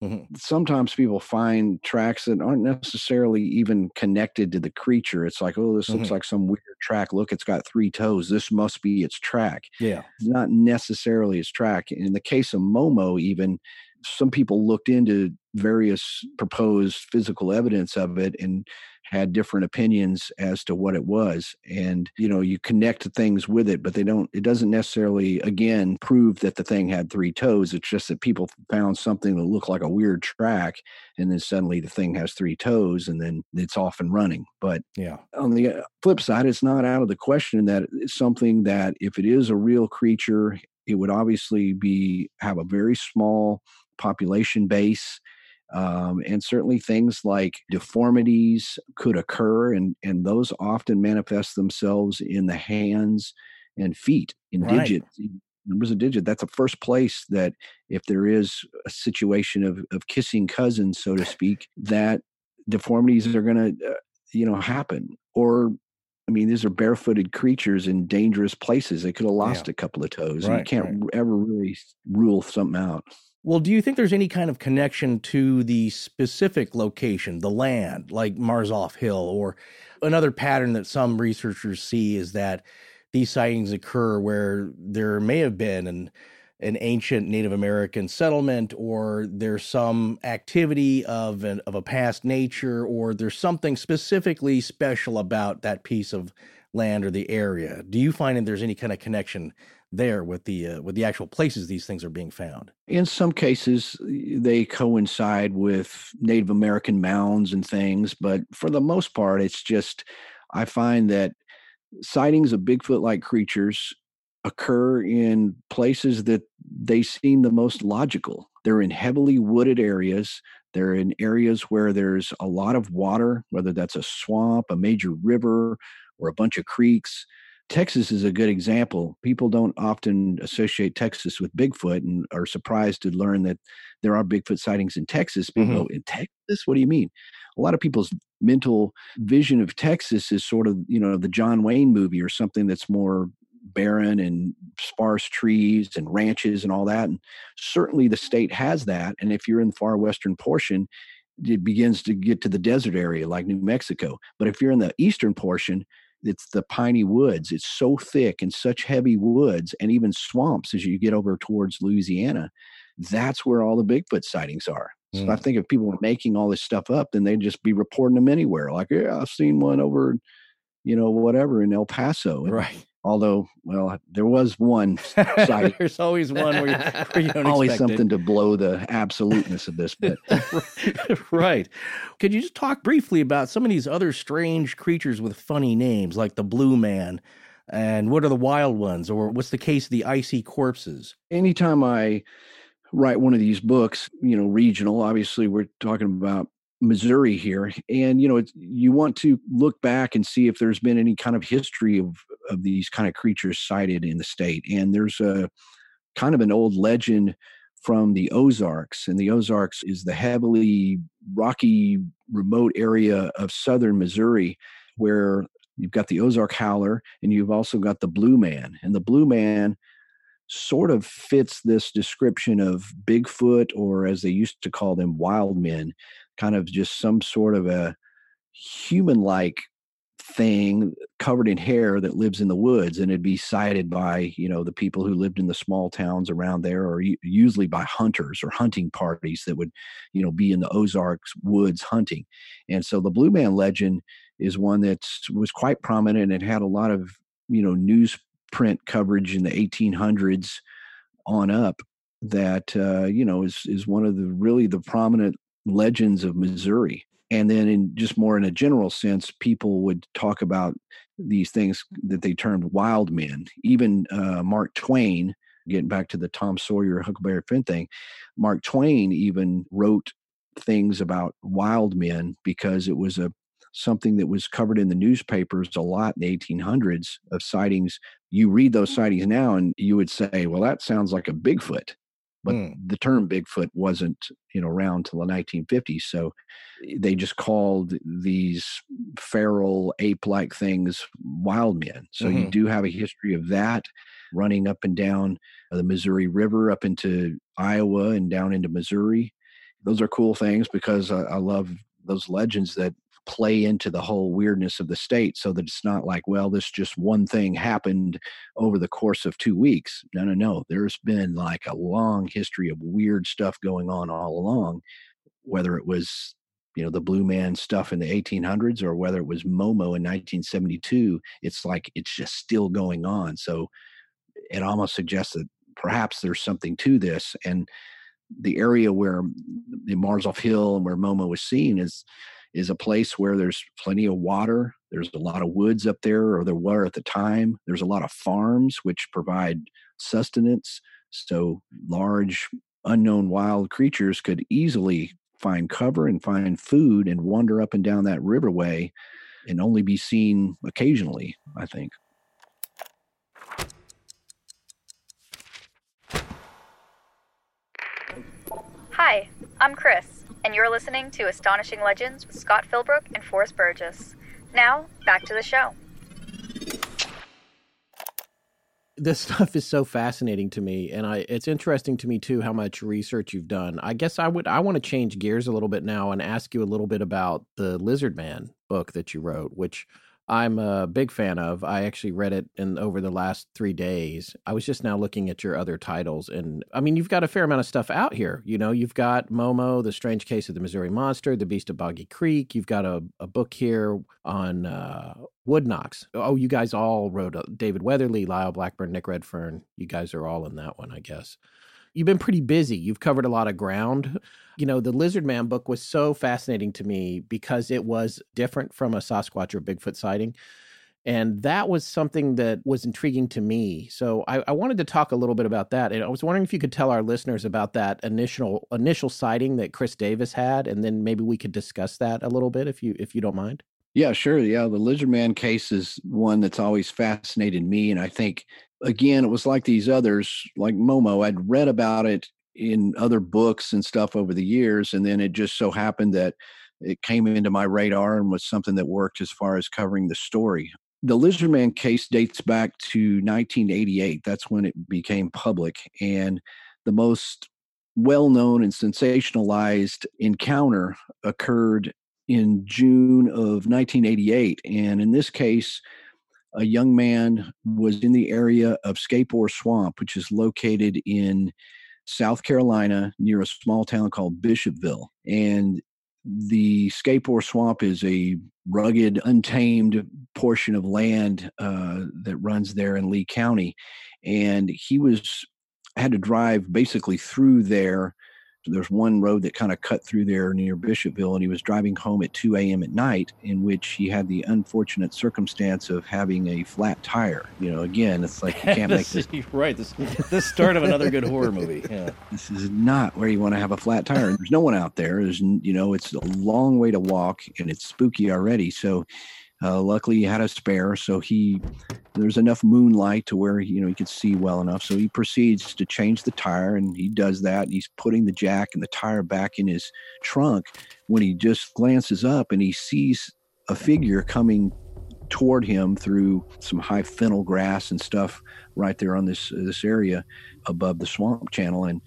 Mhm. Sometimes people find tracks that aren't necessarily even connected to the creature. It's like, oh, this looks Mhm. like some weird track. Look, it's got three toes. This must be its track Yeah. it's not necessarily its track. In the case of Momo, even some people looked into various proposed physical evidence of it and had different opinions as to what it was. And you know, you connect things with it, but they don't. It doesn't necessarily, again, prove that the thing had three toes. It's just that people found something that looked like a weird track, and then suddenly the thing has three toes, and then it's off and running. But Yeah. on the uh, flip side, it's not out of the question that it's something that if it is a real creature, it would obviously be have a very small population base. Um, and certainly things like deformities could occur, and, and those often manifest themselves in the hands and feet, in Right. digits, numbers of digits. That's the first place that if there is a situation of, of kissing cousins, so to speak, that deformities are going to, uh, you know, happen. Or, I mean, these are barefooted creatures in dangerous places. They could have lost a couple of toes. and you can't right. ever really rule something out. Well, do you think there's any kind of connection to the specific location, the land, like Marzolf Hill, or another pattern that some researchers see is that these sightings occur where there may have been an an ancient Native American settlement, or there's some activity of an, of a past nature, or there's something specifically special about that piece of land or the area. Do you find that there's any kind of connection there with the uh, with the actual places these things are being found? In some cases, they coincide with Native American mounds and things, but for the most part, it's just I find that sightings of Bigfoot-like creatures occur in places that they seem the most logical. They're in heavily wooded areas. They're in areas where there's a lot of water, whether that's a swamp, a major river, or a bunch of creeks. Texas is a good example. People don't often associate Texas with Bigfoot and are surprised to learn that there are Bigfoot sightings in Texas. People mm-hmm. go, in Texas? What do you mean? A lot of people's mental vision of Texas is sort of, you know, the John Wayne movie or something that's more barren and sparse trees and ranches and all that. And certainly the state has that. And if you're in the far western portion, it begins to get to the desert area like New Mexico. But if you're in the eastern portion, it's the piney woods. It's so thick and such heavy woods and even swamps as you get over towards Louisiana. That's where all the Bigfoot sightings are. So mm. I think if people were making all this stuff up, then they'd just be reporting them anywhere. Like, yeah, I've seen one over, you know, whatever in El Paso. And, right. Although, well, there was one site. There's always one where you, where you don't always something it. to blow the absoluteness of this bit. right. Could you just talk briefly about some of these other strange creatures with funny names, like the Blue Man? And what are the wild ones, or what's the case of the icy corpses? Anytime I write one of these books, you know, regional, obviously we're talking about Missouri here, and you know, you want to look back and see if there's been any kind of history of of these kind of creatures sighted in the state. And there's a kind of an old legend from the Ozarks, and the Ozarks is the heavily rocky, remote area of southern Missouri where you've got the Ozark Howler and you've also got the Blue Man. And the Blue Man sort of fits this description of Bigfoot, or as they used to call them, wild men kind of just some sort of a human like thing covered in hair that lives in the woods and it'd be sighted by you know the people who lived in the small towns around there or usually by hunters or hunting parties that would you know be in the ozarks woods hunting. And so the blue man legend is one that was quite prominent and had a lot of you know newsprint coverage in the 1800s on up that uh, you know is is one of the really the prominent legends of Missouri. And then, in just more in a general sense, people would talk about these things that they termed wild men. Even uh, Mark Twain, getting back to the Tom Sawyer Huckleberry Finn thing, Mark Twain even wrote things about wild men because it was a something that was covered in the newspapers a lot in the 1800s of sightings. You read those sightings now, and you would say, "Well, that sounds like a Bigfoot." But mm. the term Bigfoot wasn't you know around till the 1950s. So eh, they just called these feral ape-like things wild men. So mm-hmm. you do have a history of that running up and down the Missouri River up into Iowa and down into Missouri. Those are cool things because I, I love those legends that play into the whole weirdness of the state so that it's not like, well, this just one thing happened over the course of two weeks. No, no, no. There's been like a long history of weird stuff going on all along, whether it was you know the blue man stuff in the 1800s or whether it was momo in 1972 it's like it's just still going on so it almost suggests that perhaps there's something to this and the area where the Marzolf Hill and where Momo was seen is is a place where there's plenty of water. There's a lot of woods up there, or there were at the time. There's a lot of farms which provide sustenance. So large, unknown wild creatures could easily find cover and find food and wander up and down that riverway and only be seen occasionally, I think. Hi, I'm Chris and you're listening to Astonishing Legends with Scott Philbrook and Forrest Burgess. Now, back to the show. This stuff is so fascinating to me, and I it's interesting to me too how much research you've done. I guess I would I want to change gears a little bit now and ask you a little bit about the Lizard Man book that you wrote, which I'm a big fan of. I actually read it in over the last three days. I was just now looking at your other titles, and I mean, you've got a fair amount of stuff out here. You know, you've got Momo, The Strange Case of the Missouri Monster, The Beast of Boggy Creek. You've got a, a book here on uh, Woodknocks. Oh, you guys all wrote uh, David Weatherly, Lyle Blackburn, Nick Redfern. You guys are all in that one, I guess you've been pretty busy. You've covered a lot of ground. You know, the Lizard Man book was so fascinating to me because it was different from a Sasquatch or Bigfoot sighting. And that was something that was intriguing to me. So I, I, wanted to talk a little bit about that. And I was wondering if you could tell our listeners about that initial initial sighting that Chris Davis had, and then maybe we could discuss that a little bit if you if you don't mind. Yeah, sure. Yeah, the Lizard Man case is one that's always fascinated me, and I think again, it was like these others, like Momo. I'd read about it in other books and stuff over the years, and then it just so happened that it came into my radar and was something that worked as far as covering the story. The Lizardman case dates back to 1988. That's when it became public, and the most well-known and sensationalized encounter occurred in June of 1988. And in this case, a young man was in the area of Scape-Ore Swamp, which is located in South Carolina near a small town called Bishopville. And the Scape-Ore Swamp is a rugged, untamed portion of land uh, that runs there in Lee County. And he was had to drive basically through there there's one road that kind of cut through there near Bishopville, and he was driving home at 2 a.m. at night, in which he had the unfortunate circumstance of having a flat tire. You know, again, it's like you can't make this right. This the start of another good horror movie. Yeah, this is not where you want to have a flat tire. There's no one out there. There's you know, it's a long way to walk, and it's spooky already. So uh, luckily, he had a spare, so he there's enough moonlight to where you know he could see well enough. So he proceeds to change the tire, and he does that. And he's putting the jack and the tire back in his trunk when he just glances up and he sees a figure coming toward him through some high fennel grass and stuff right there on this this area above the swamp channel and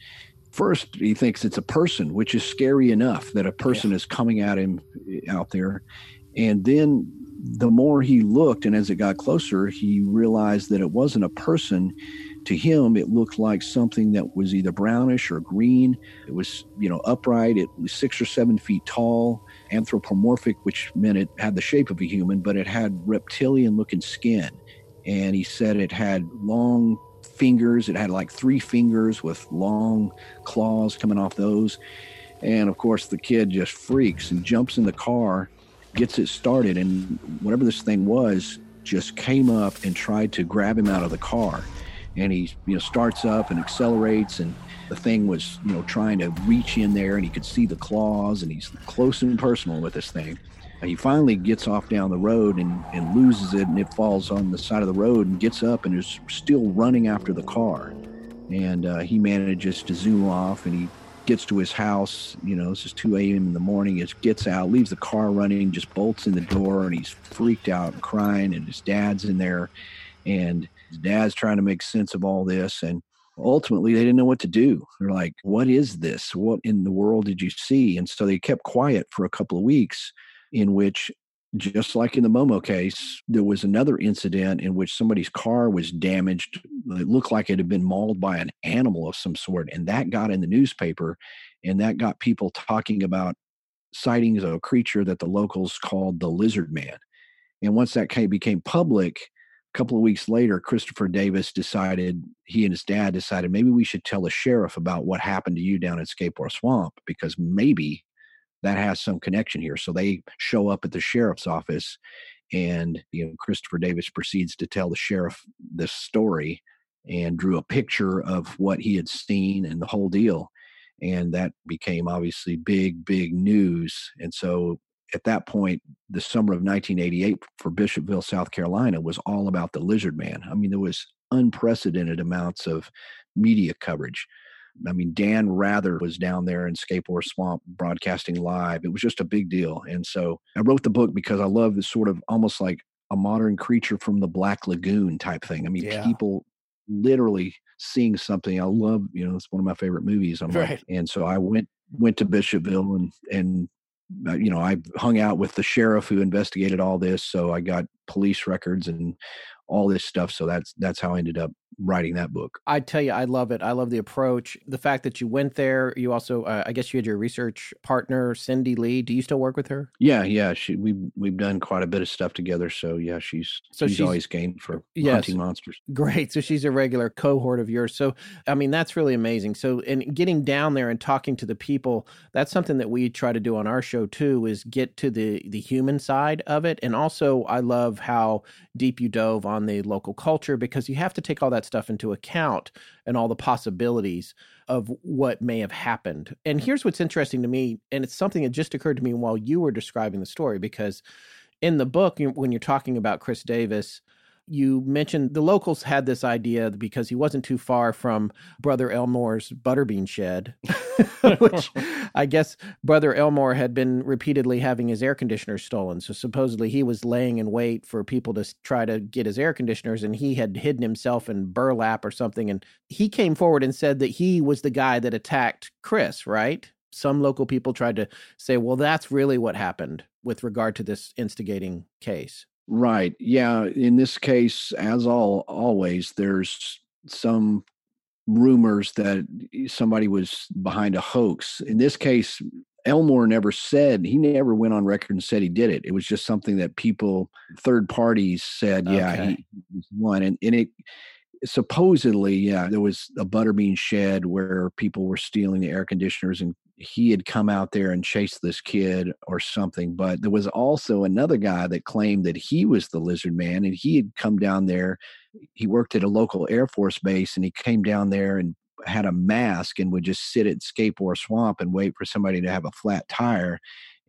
first he thinks it's a person which is scary enough that a person yeah. is coming at him out there and then the more he looked, and as it got closer, he realized that it wasn't a person. To him, it looked like something that was either brownish or green. It was, you know, upright. It was six or seven feet tall, anthropomorphic, which meant it had the shape of a human, but it had reptilian looking skin. And he said it had long fingers. It had like three fingers with long claws coming off those. And of course, the kid just freaks and jumps in the car gets it started, and whatever this thing was just came up and tried to grab him out of the car. And he, you know, starts up and accelerates, and the thing was, you know, trying to reach in there, and he could see the claws, and he's close and personal with this thing. And he finally gets off down the road and, and loses it, and it falls on the side of the road and gets up and is still running after the car. And uh, he manages to zoom off, and he gets to his house, you know, this is 2 a.m. in the morning. He gets out, leaves the car running, just bolts in the door, and he's freaked out and crying. And his dad's in there, and his dad's trying to make sense of all this. And ultimately, they didn't know what to do. They're like, What is this? What in the world did you see? And so they kept quiet for a couple of weeks, in which just like in the Momo case, there was another incident in which somebody's car was damaged. It looked like it had been mauled by an animal of some sort. And that got in the newspaper and that got people talking about sightings of a creature that the locals called the lizard man. And once that became public, a couple of weeks later, Christopher Davis decided, he and his dad decided maybe we should tell the sheriff about what happened to you down at Scape-Ore Swamp because maybe that has some connection here. So they show up at the sheriff's office, and you know Christopher Davis proceeds to tell the sheriff this story and drew a picture of what he had seen and the whole deal. And that became obviously big, big news. And so at that point, the summer of 1988 for Bishopville, South Carolina, was all about the lizard man. I mean, there was unprecedented amounts of media coverage. I mean, Dan Rather was down there in Scape-Ore Swamp broadcasting live. It was just a big deal. And so I wrote the book because I love this sort of almost like a modern creature from the Black Lagoon type thing. I mean, yeah. people literally seeing something. I love, you know, it's one of my favorite movies. I'm right. Like, and so I went went to Bishopville and and uh, you know, I hung out with the sheriff who investigated all this, so I got police records and all this stuff. So that's that's how I ended up writing that book. I tell you, I love it. I love the approach. The fact that you went there. You also, uh, I guess, you had your research partner, Cindy Lee. Do you still work with her? Yeah, yeah. She we we've done quite a bit of stuff together. So yeah, she's so she's, she's always game for yes, hunting monsters. Great. So she's a regular cohort of yours. So I mean, that's really amazing. So and getting down there and talking to the people, that's something that we try to do on our show too. Is get to the the human side of it, and also I love how deep you dove on the local culture because you have to take all that stuff into account and all the possibilities of what may have happened. And here's what's interesting to me, and it's something that just occurred to me while you were describing the story, because in the book, when you're talking about Chris Davis, you mentioned the locals had this idea because he wasn't too far from Brother Elmore's butterbean shed, which I guess Brother Elmore had been repeatedly having his air conditioners stolen. So supposedly he was laying in wait for people to try to get his air conditioners, and he had hidden himself in burlap or something. And he came forward and said that he was the guy that attacked Chris, right? Some local people tried to say, well, that's really what happened with regard to this instigating case. Right. Yeah. In this case, as all always, there's some rumors that somebody was behind a hoax. In this case, Elmore never said he never went on record and said he did it. It was just something that people, third parties, said, "Yeah, he was one." And and it supposedly, yeah, there was a butterbean shed where people were stealing the air conditioners and he had come out there and chased this kid or something. But there was also another guy that claimed that he was the lizard man and he had come down there. He worked at a local Air Force base and he came down there and had a mask and would just sit at Scape-Ore Swamp and wait for somebody to have a flat tire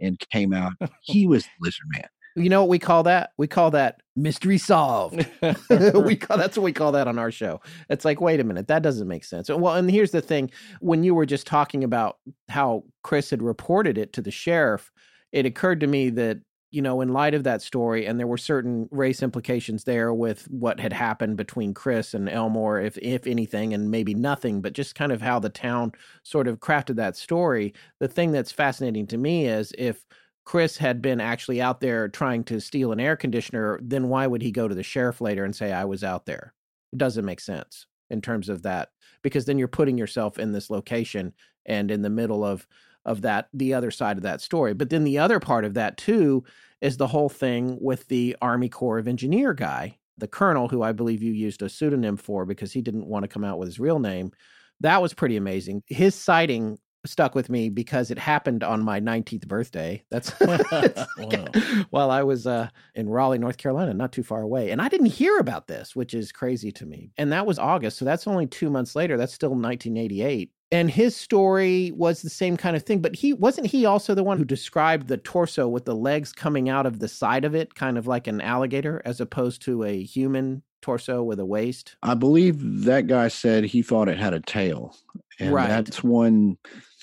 and came out. he was the lizard man. You know what we call that? We call that mystery solved. we call that's what we call that on our show. It's like, wait a minute, that doesn't make sense. Well, and here's the thing: when you were just talking about how Chris had reported it to the sheriff, it occurred to me that you know, in light of that story, and there were certain race implications there with what had happened between Chris and Elmore, if if anything, and maybe nothing, but just kind of how the town sort of crafted that story. The thing that's fascinating to me is if Chris had been actually out there trying to steal an air conditioner, then why would he go to the sheriff later and say, I was out there? It doesn't make sense in terms of that, because then you're putting yourself in this location and in the middle of of that the other side of that story. But then the other part of that too is the whole thing with the army corps of engineer guy the colonel who i believe you used a pseudonym for because he didn't want to come out with his real name. That was pretty amazing. His sighting stuck with me because it happened on my 19th birthday. That's while I was uh, in Raleigh, North Carolina, not too far away. And I didn't hear about this, which is crazy to me. And that was August. So that's only two months later. That's still 1988. And his story was the same kind of thing. But he wasn't he also the one who described the torso with the legs coming out of the side of it, kind of like an alligator, as opposed to a human torso with a waist? I believe that guy said he thought it had a tail. And right. that's one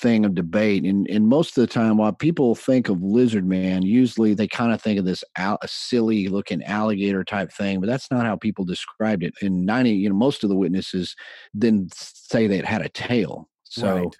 thing of debate. And, and most of the time, while people think of lizard man, usually they kind of think of this al- silly looking alligator type thing, but that's not how people described it. In 90, you know, most of the witnesses didn't say that it had a tail. So right.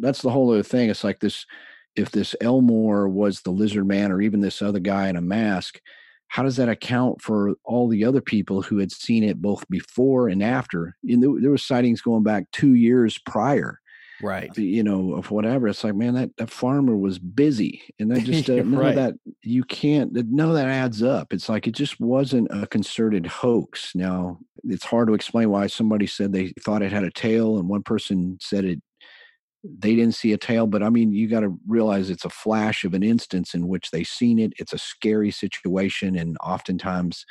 that's the whole other thing. It's like this if this Elmore was the lizard man or even this other guy in a mask, how does that account for all the other people who had seen it both before and after? And there, there was sightings going back two years prior right. you know of whatever it's like man that, that farmer was busy and that just uh, none of that you can't none of that adds up it's like it just wasn't a concerted hoax. Now it's hard to explain why somebody said they thought it had a tail and one person said it they didn't see a tail but i mean you got to realize it's a flash of an instance in which they seen it it's a scary situation and oftentimes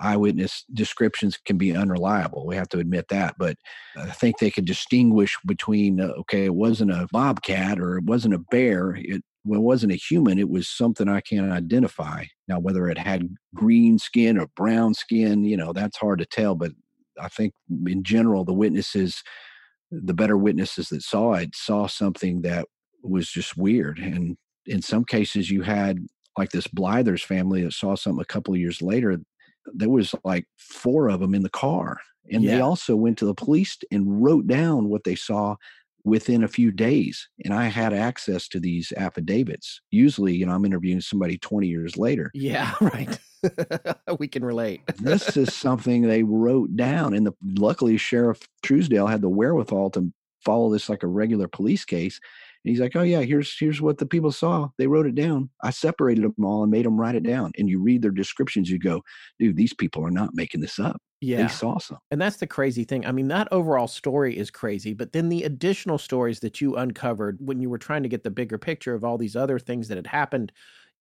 eyewitness descriptions can be unreliable we have to admit that but i think they could distinguish between uh, okay it wasn't a bobcat or it wasn't a bear it well, it wasn't a human it was something i can't identify now whether it had green skin or brown skin you know that's hard to tell but i think in general the witnesses the better witnesses that saw it saw something that was just weird. And in some cases, you had like this Blyther's family that saw something a couple of years later. There was like four of them in the car, and yeah. they also went to the police and wrote down what they saw within a few days. And I had access to these affidavits. Usually, you know, I'm interviewing somebody 20 years later. Yeah, right. we can relate. this is something they wrote down. And the, luckily, Sheriff Truesdale had the wherewithal to follow this like a regular police case. And he's like, "Oh yeah, here's here's what the people saw. They wrote it down. I separated them all and made them write it down. And you read their descriptions, you go, dude, these people are not making this up. Yeah. They saw some. And that's the crazy thing. I mean, that overall story is crazy, but then the additional stories that you uncovered when you were trying to get the bigger picture of all these other things that had happened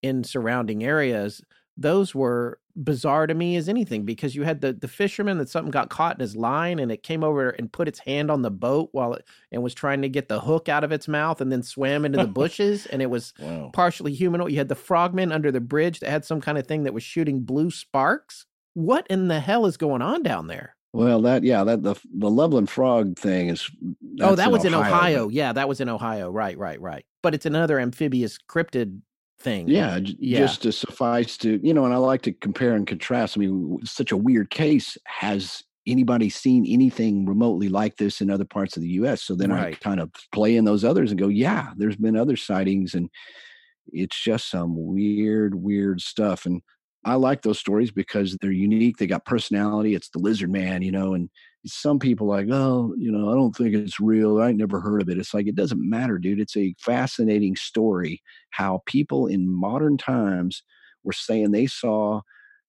in surrounding areas, those were bizarre to me as anything because you had the the fisherman that something got caught in his line and it came over and put its hand on the boat while it and was trying to get the hook out of its mouth and then swam into the bushes and it was Wow. partially humanoid. You had the frogman under the bridge that had some kind of thing that was shooting blue sparks. What in the hell is going on down there? Well, that yeah, that the the Loveland Frog thing is. oh, that was in Ohio, Ohio. Yeah, that was in Ohio. Right, right, right. But it's another amphibious cryptid thing. Yeah, Yeah. just to suffice to you know, and I like to compare and contrast. I mean, such a weird case. Has anybody seen anything remotely like this in other parts of the U.S.? So then I kind of play in those others and go, yeah, there's been other sightings, and it's just some weird, weird stuff. And I like those stories because they're unique. They got personality. It's the lizard man, you know, and some people like, oh, you know, I don't think it's real. I never heard of it. It's like it doesn't matter, dude. It's a fascinating story how people in modern times were saying they saw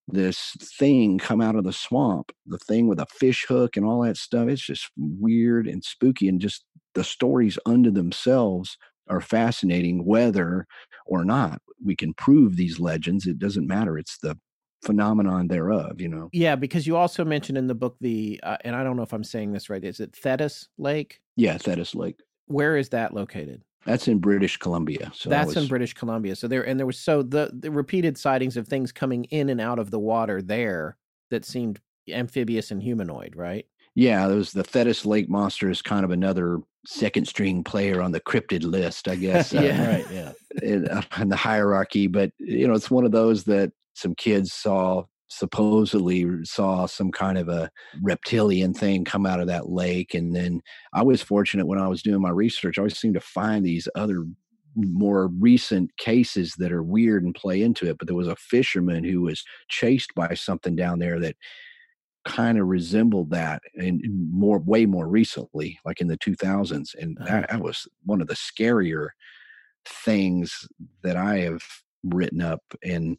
this thing come out of the swamp, the thing with a fish hook and all that stuff. It's just weird and spooky, and just the stories unto themselves are fascinating, whether or not we can prove these legends. It doesn't matter. It's the phenomenon thereof, you know. Yeah, because you also mentioned in the book the, uh, and I don't know if I'm saying this right. Is it Thetis Lake? Yeah, Thetis Lake. Where is that located? That's in British Columbia. So that That's in British Columbia. So there, and there was so the the repeated sightings of things coming in and out of the water there that seemed amphibious and humanoid, right? Yeah, there was the Thetis Lake monster is kind of another second string player on the cryptid list, I guess. uh, Yeah. right. Yeah. in, uh, in the hierarchy, but you know, it's one of those that some kids saw supposedly saw some kind of a reptilian thing come out of that lake. And then I was fortunate when I was doing my research, I always seemed to find these other more recent cases that are weird and play into it. But there was a fisherman who was chased by something down there that kind of resembled that and more way more recently like in the 2000s and Uh-huh. that, that was one of the scarier things that i have written up and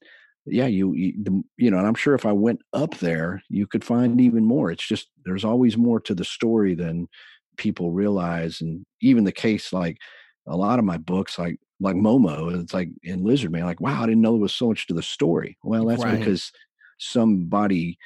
yeah you you, the, you know and i'm sure if i went up there you could find even more it's just there's always more to the story than people realize and even the case like a lot of my books like like momo it's like in lizard man like wow i didn't know there was so much to the story well that's Right. because somebody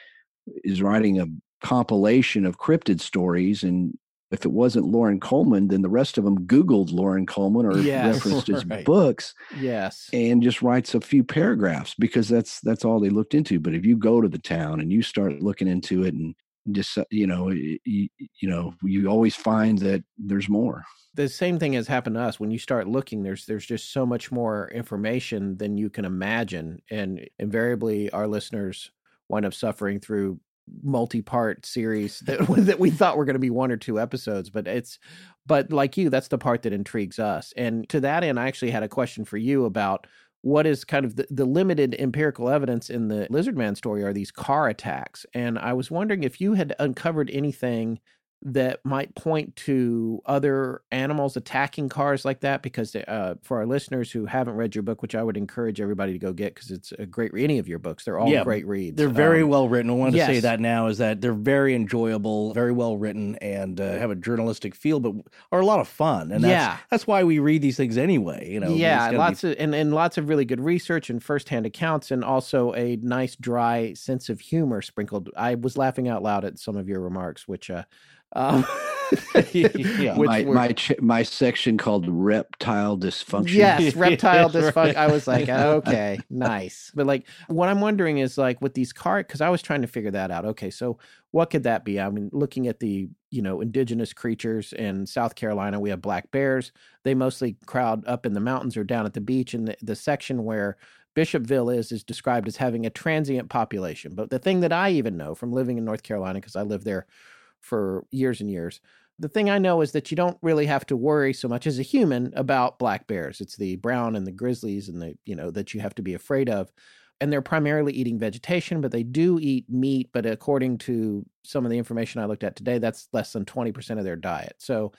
is writing a compilation of cryptid stories and if it wasn't Loren Coleman, then the rest of them Googled Loren Coleman or Yes, referenced his right. books Yes. and just writes a few paragraphs because that's that's all they looked into. But if you go to the town and you start looking into it and just uh, you know you, you know you always find that there's more. the same thing has happened to us when you start looking there's there's just so much more information than you can imagine and invariably our listeners wind up suffering through multi-part series that that we thought were going to be one or two episodes but it's but like you that's the part that intrigues us. And to that end I actually had a question for you about what is kind of the, the limited empirical evidence in the lizard man story are these car attacks. And i was wondering if you had uncovered anything that might point to other animals attacking cars like that because uh, for our listeners who haven't read your book which i would encourage everybody to go get because it's a great any of your books they're all Yeah, great reads They're very Um, well written. I wanted to say that now is that they're very enjoyable, very well written, and uh, have a journalistic feel, but are a lot of fun. And that's, Yeah. that's why we read these things anyway. You know, yeah, lots of and, and lots of really good research and firsthand accounts, and also a nice dry sense of humor sprinkled. I was laughing out loud at some of your remarks, which uh, um, Yeah. my were- my ch- my section called reptile dysfunction. Yes, reptile dysfunction. I was like, okay, nice. But like, what I'm wondering is like with these car, because I was trying to figure that out. Okay, so what could that be? I mean, looking at the you know indigenous creatures in South Carolina, we have black bears. They mostly crowd up in the mountains or down at the beach, and the, the section where Bishopville is is described as having a transient population. But the thing that I even know from living in North Carolina, because I lived there for years and years, The thing I know is that you don't really have to worry so much as a human about black bears. It's the brown and the grizzlies and the, you know, that you have to be afraid of. And they're primarily eating vegetation, but they do eat meat. But according to some of the information I looked at today, that's less than 20% of their diet. So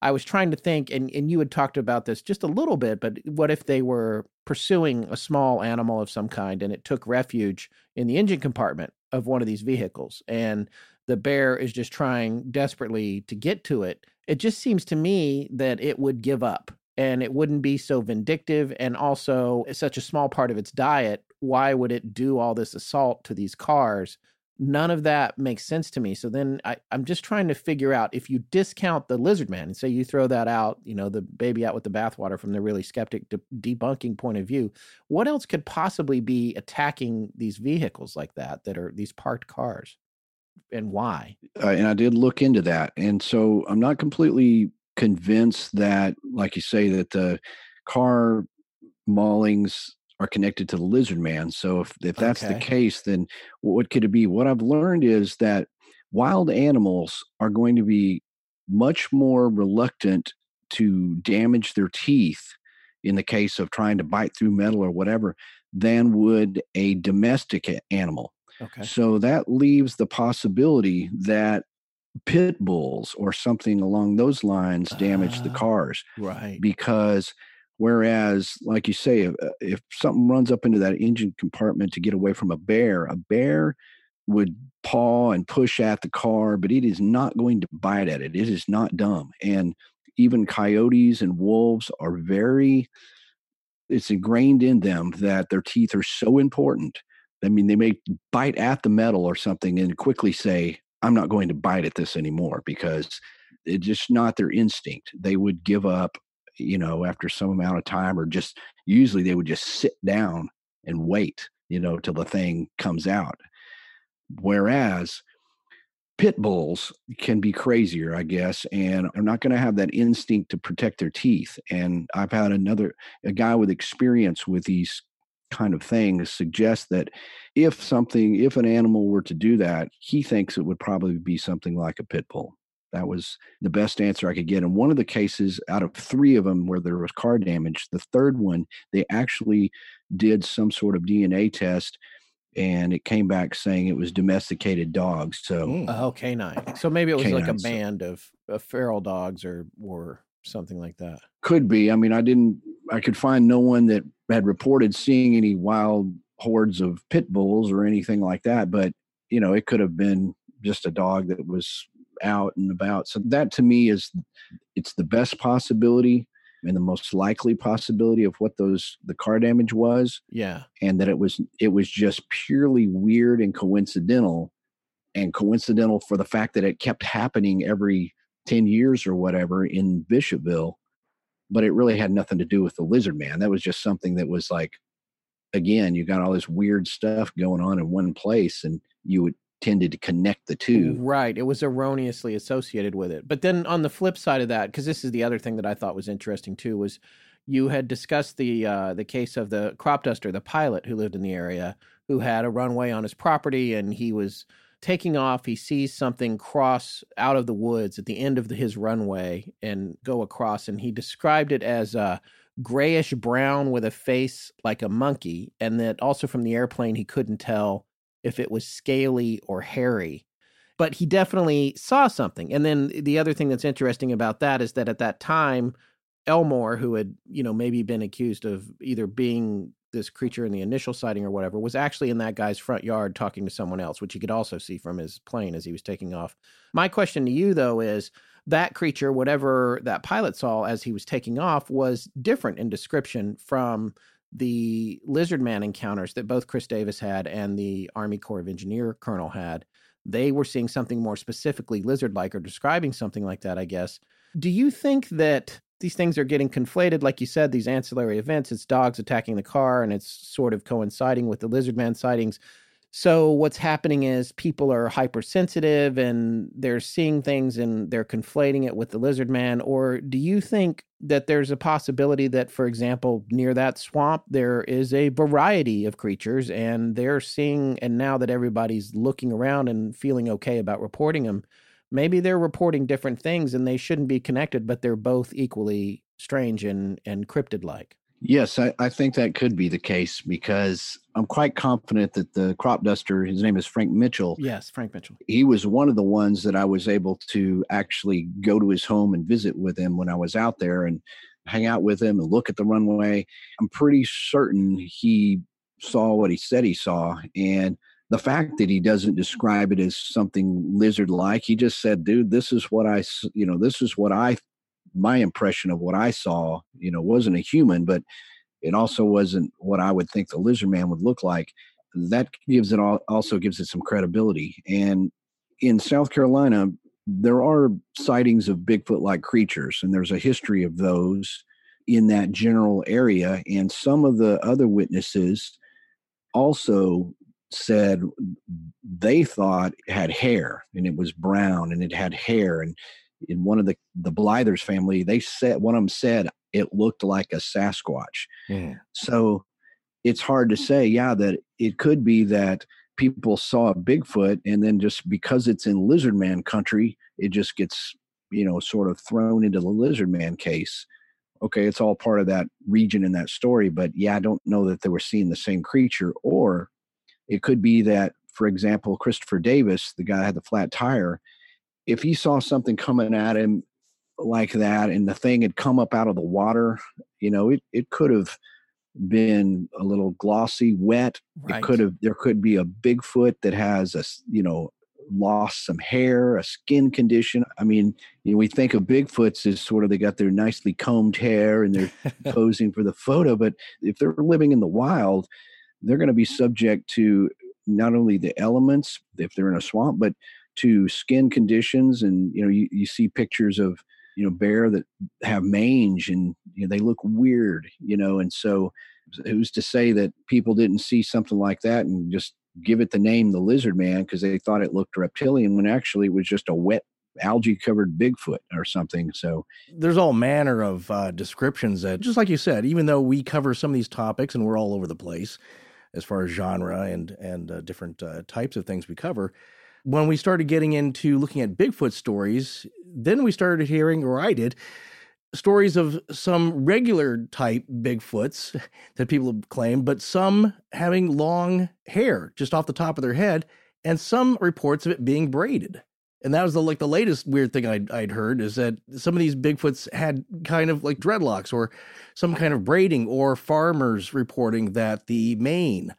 I was trying to think, and, and you had talked about this just a little bit, but what if they were pursuing a small animal of some kind and it took refuge in the engine compartment of one of these vehicles and the bear is just trying desperately to get to it? It just seems to me that it would give up and it wouldn't be so vindictive and also such a small part of its diet why would it do all this assault to these cars none of that makes sense to me. So then I, am just trying to figure out if you discount the lizard man and say you throw that out, you know, the baby out with the bathwater from the really skeptic de- debunking point of view, what else could possibly be attacking these vehicles like that, that are these parked cars? And why? Uh, and I did look into that. And so I'm not completely convinced that, like you say, that the car maulings are connected to the lizard man. So if if that's okay. the case, then what could it be? What I've learned is that wild animals are going to be much more reluctant to damage their teeth in the case of trying to bite through metal or whatever than would a domestic animal. Okay. So that leaves the possibility that pit bulls or something along those lines damage uh, the ah, cars. Right. Because Whereas, like you say, if, uh, if something runs up into that engine compartment to get away from a bear, a bear would paw and push at the car, but it is not going to bite at it. It is not dumb. And even coyotes and wolves are very, it's ingrained in them that their teeth are so important. I mean, they may bite at the metal or something and quickly say, I'm not going to bite at this anymore because it's just not their instinct. They would give up you know, after some amount of time, or just usually they would just sit down and wait, you know, till the thing comes out. Whereas pit bulls can be crazier, I guess, and are not going to have that instinct to protect their teeth. And I've had another, a guy with experience with these kind of thing suggests that if something, if an animal were to do that, he thinks it would probably be something like a pit bull. That was the best answer I could get. In one of the cases, out of three of them where there was car damage, the third one, they actually did some sort of DNA test and it came back saying it was domesticated dogs. So, mm. oh, canine. So maybe it was canine, like a band so. of, of feral dogs or, or something like that. Could be. I mean, I didn't, I could find no one that had reported seeing any wild hordes of pit bulls or anything like that. But, you know, it could have been just a dog that was out and about. So that to me is it's the best possibility and the most likely possibility of what those the car damage was. Yeah. And that it was it was just purely weird and coincidental and coincidental for the fact that it kept happening every 10 years or whatever in Bishopville. But it really had nothing to do with the lizard man. That was just something that was like again, you got all this weird stuff going on in one place and you would tended to connect the two. Right. It was erroneously associated with it. But then on the flip side of that, because this is the other thing that I thought was interesting too, was you had discussed the uh, the case of the crop duster, the pilot who lived in the area, who had a runway on his property, and he was taking off. He sees something cross out of the woods at the end of the, his runway and go across, and he described it as a grayish brown with a face like a monkey, and that also from the airplane he couldn't tell if it was scaly or hairy. But he definitely saw something. And then the other thing that's interesting about that is that at that time, Elmore, who had, you know, maybe been accused of either being this creature in the initial sighting or whatever, was actually in that guy's front yard talking to someone else, which he could also see from his plane as he was taking off. My question to you, though, is that creature, whatever that pilot saw as he was taking off, was different in description from the lizard man encounters that both Chris Davis had and the Army Corps of Engineer Colonel had, they were seeing something more specifically lizard like or describing something like that, I guess. Do you think that these things are getting conflated? Like you said, these ancillary events, it's dogs attacking the car and it's sort of coinciding with the lizard man sightings. So what's happening is people are hypersensitive and they're seeing things and they're conflating it with the lizard man. Or do you think that there's a possibility that, for example, near that swamp, there is a variety of creatures and they're seeing, and now that everybody's looking around and feeling okay about reporting them, maybe they're reporting different things and they shouldn't be connected, but they're both equally strange and, and cryptid like. Yes, I, I, think that could be the case because I'm quite confident that the crop duster, his name is Frank Mitchell. Yes, Frank Mitchell. He was one of the ones that I was able to actually go to his home and visit with him when I was out there and hang out with him and look at the runway. I'm pretty certain he saw what he said he saw. And the fact that he doesn't describe it as something lizard like, he just said, dude, this is what I, you know, this is what I my impression of what I saw, you know, wasn't a human, but it also wasn't what I would think the lizard man would look like. That gives it all, also gives it some credibility. And in South Carolina, there are sightings of Bigfoot like creatures, and there's a history of those in that general area. And some of the other witnesses also said they thought it had hair and it was brown and it had hair and in one of the the Blythers family, they said one of them said it looked like a Sasquatch. Yeah. So it's hard to say, yeah, that it could be that people saw a Bigfoot and then just because it's in lizard man country, it just gets, you know, sort of thrown into the lizard man case. Okay, it's all part of that region in that story, but yeah, I don't know that they were seeing the same creature. Or it could be that, for example, Christopher Davis, the guy had the flat tire, if he saw something coming at him like that and the thing had come up out of the water, you know, it, it could have been a little glossy, wet. Right. It could have, there could be a Bigfoot that has a, you know, lost some hair, a skin condition. I mean, you know, we think of Bigfoots as sort of they got their nicely combed hair and they're posing for the photo, but if they're living in the wild, they're going to be subject to not only the elements if they're in a swamp, but to skin conditions and you know you, you see pictures of you know bear that have mange and you know they look weird you know and so who's to say that people didn't see something like that and just give it the name the lizard man because they thought it looked reptilian when actually it was just a wet algae covered bigfoot or something so. There's all manner of uh, descriptions that just like you said even though we cover some of these topics and we're all over the place as far as genre and and uh, different uh, types of things we cover when we started getting into looking at Bigfoot stories, then we started hearing, or I did, stories of some regular type Bigfoots that people claim, but some having long hair just off the top of their head, and some reports of it being braided. And that was the like the latest weird thing I'd, I'd heard is that some of these Bigfoots had kind of like dreadlocks or some kind of braiding, or farmers reporting that the mane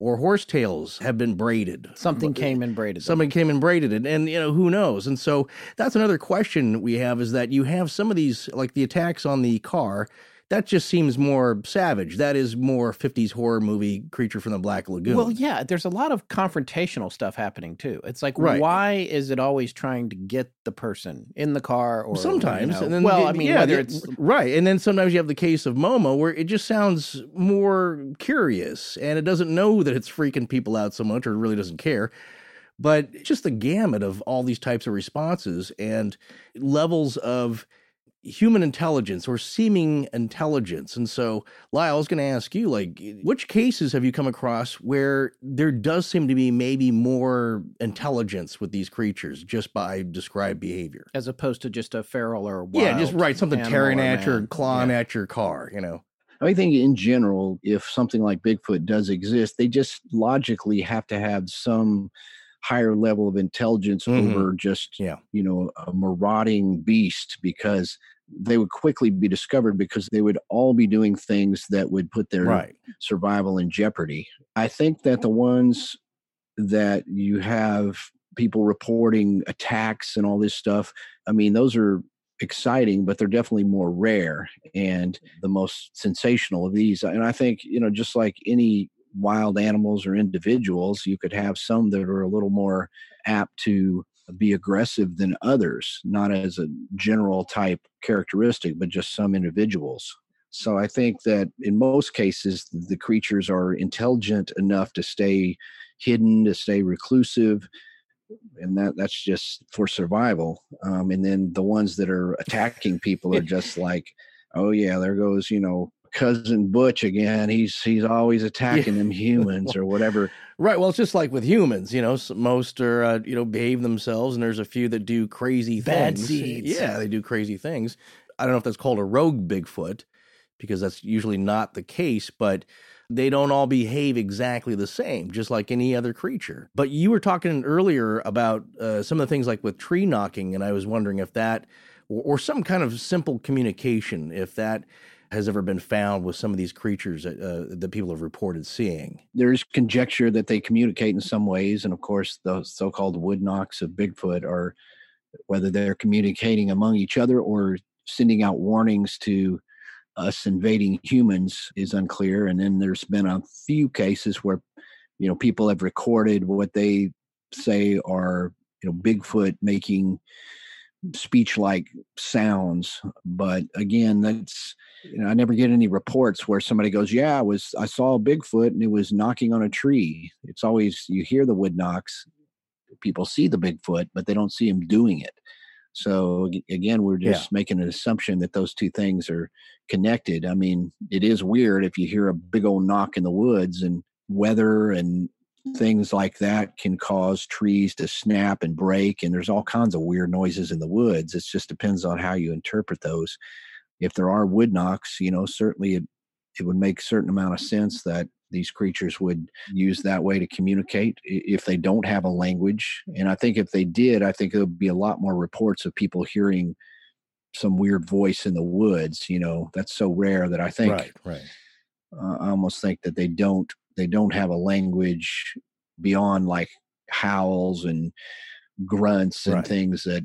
or horsetails have been braided. Something came and braided. Something came and braided it, and you know who knows. And so that's another question we have is that you have some of these like the attacks on the car that just seems more savage. That is more 50s horror movie creature from the Black Lagoon. Well, yeah, there's a lot of confrontational stuff happening too. It's like, right. why is it always trying to get the person in the car or sometimes? You know, and then, well, I mean, yeah, whether it's right. And then sometimes you have the case of Momo where it just sounds more curious and it doesn't know that it's freaking people out so much or really doesn't care but just the gamut of all these types of responses and levels of human intelligence or seeming intelligence. And so, Lyle, I was going to ask you, like, which cases have you come across where there does seem to be maybe more intelligence with these creatures just by described behavior, as opposed to just a feral or wild yeah, just right something tearing at your, clawing yeah. at your car, you know. I think in general, if something like Bigfoot does exist, they just logically have to have some higher level of intelligence mm-hmm. over just yeah. you know a marauding beast because they would quickly be discovered because they would all be doing things that would put their right. survival in jeopardy. I think that the ones that you have people reporting attacks and all this stuff, I mean, those are exciting, but they're definitely more rare and the most sensational of these. And I think, you know, just like any wild animals or individuals, you could have some that are a little more apt to be aggressive than others, not as a general type characteristic, but just some individuals. So I think that in most cases, the creatures are intelligent enough to stay hidden, to stay reclusive, and that that's just for survival. Um, and then the ones that are attacking people are just like, oh yeah, there goes you know cousin Butch again. He's he's always attacking Yeah. them humans or whatever. Right. Well, it's just like with humans, you know, most are, uh, you know, behave themselves and there's a few that do crazy Bad things. seeds. Yeah, they do crazy things. I don't know if that's called a rogue Bigfoot because that's usually not the case, but they don't all behave exactly the same, just like any other creature. But you were talking earlier about uh, some of the things like with tree knocking, and I was wondering if that, or, or some kind of simple communication, if that has ever been found with some of these creatures that, uh, that people have reported seeing. There's conjecture that they communicate in some ways, and of course, the so-called wood knocks of Bigfoot are whether they're communicating among each other or sending out warnings to us invading humans is unclear. And then there's been a few cases where you know people have recorded what they say are you know Bigfoot making speech-like sounds, but again, that's you know, I never get any reports where somebody goes, "Yeah, I was I saw a Bigfoot and it was knocking on a tree." It's always you hear the wood knocks, people see the Bigfoot, but they don't see him doing it. So again, we're Yeah. just making an assumption that those two things are connected. I mean, it is weird if you hear a big old knock in the woods and weather and things like that can cause trees to snap and break and there's all kinds of weird noises in the woods. It just depends on how you interpret those if there are wood knocks, you know, certainly it, it would make a certain amount of sense that these creatures would use that way to communicate if they don't have a language. And I think if they did, I think there would be a lot more reports of people hearing some weird voice in the woods. You know, that's so rare that I think right, right. uh, I almost think that they don't they don't have a language beyond like howls and grunts and Right. things that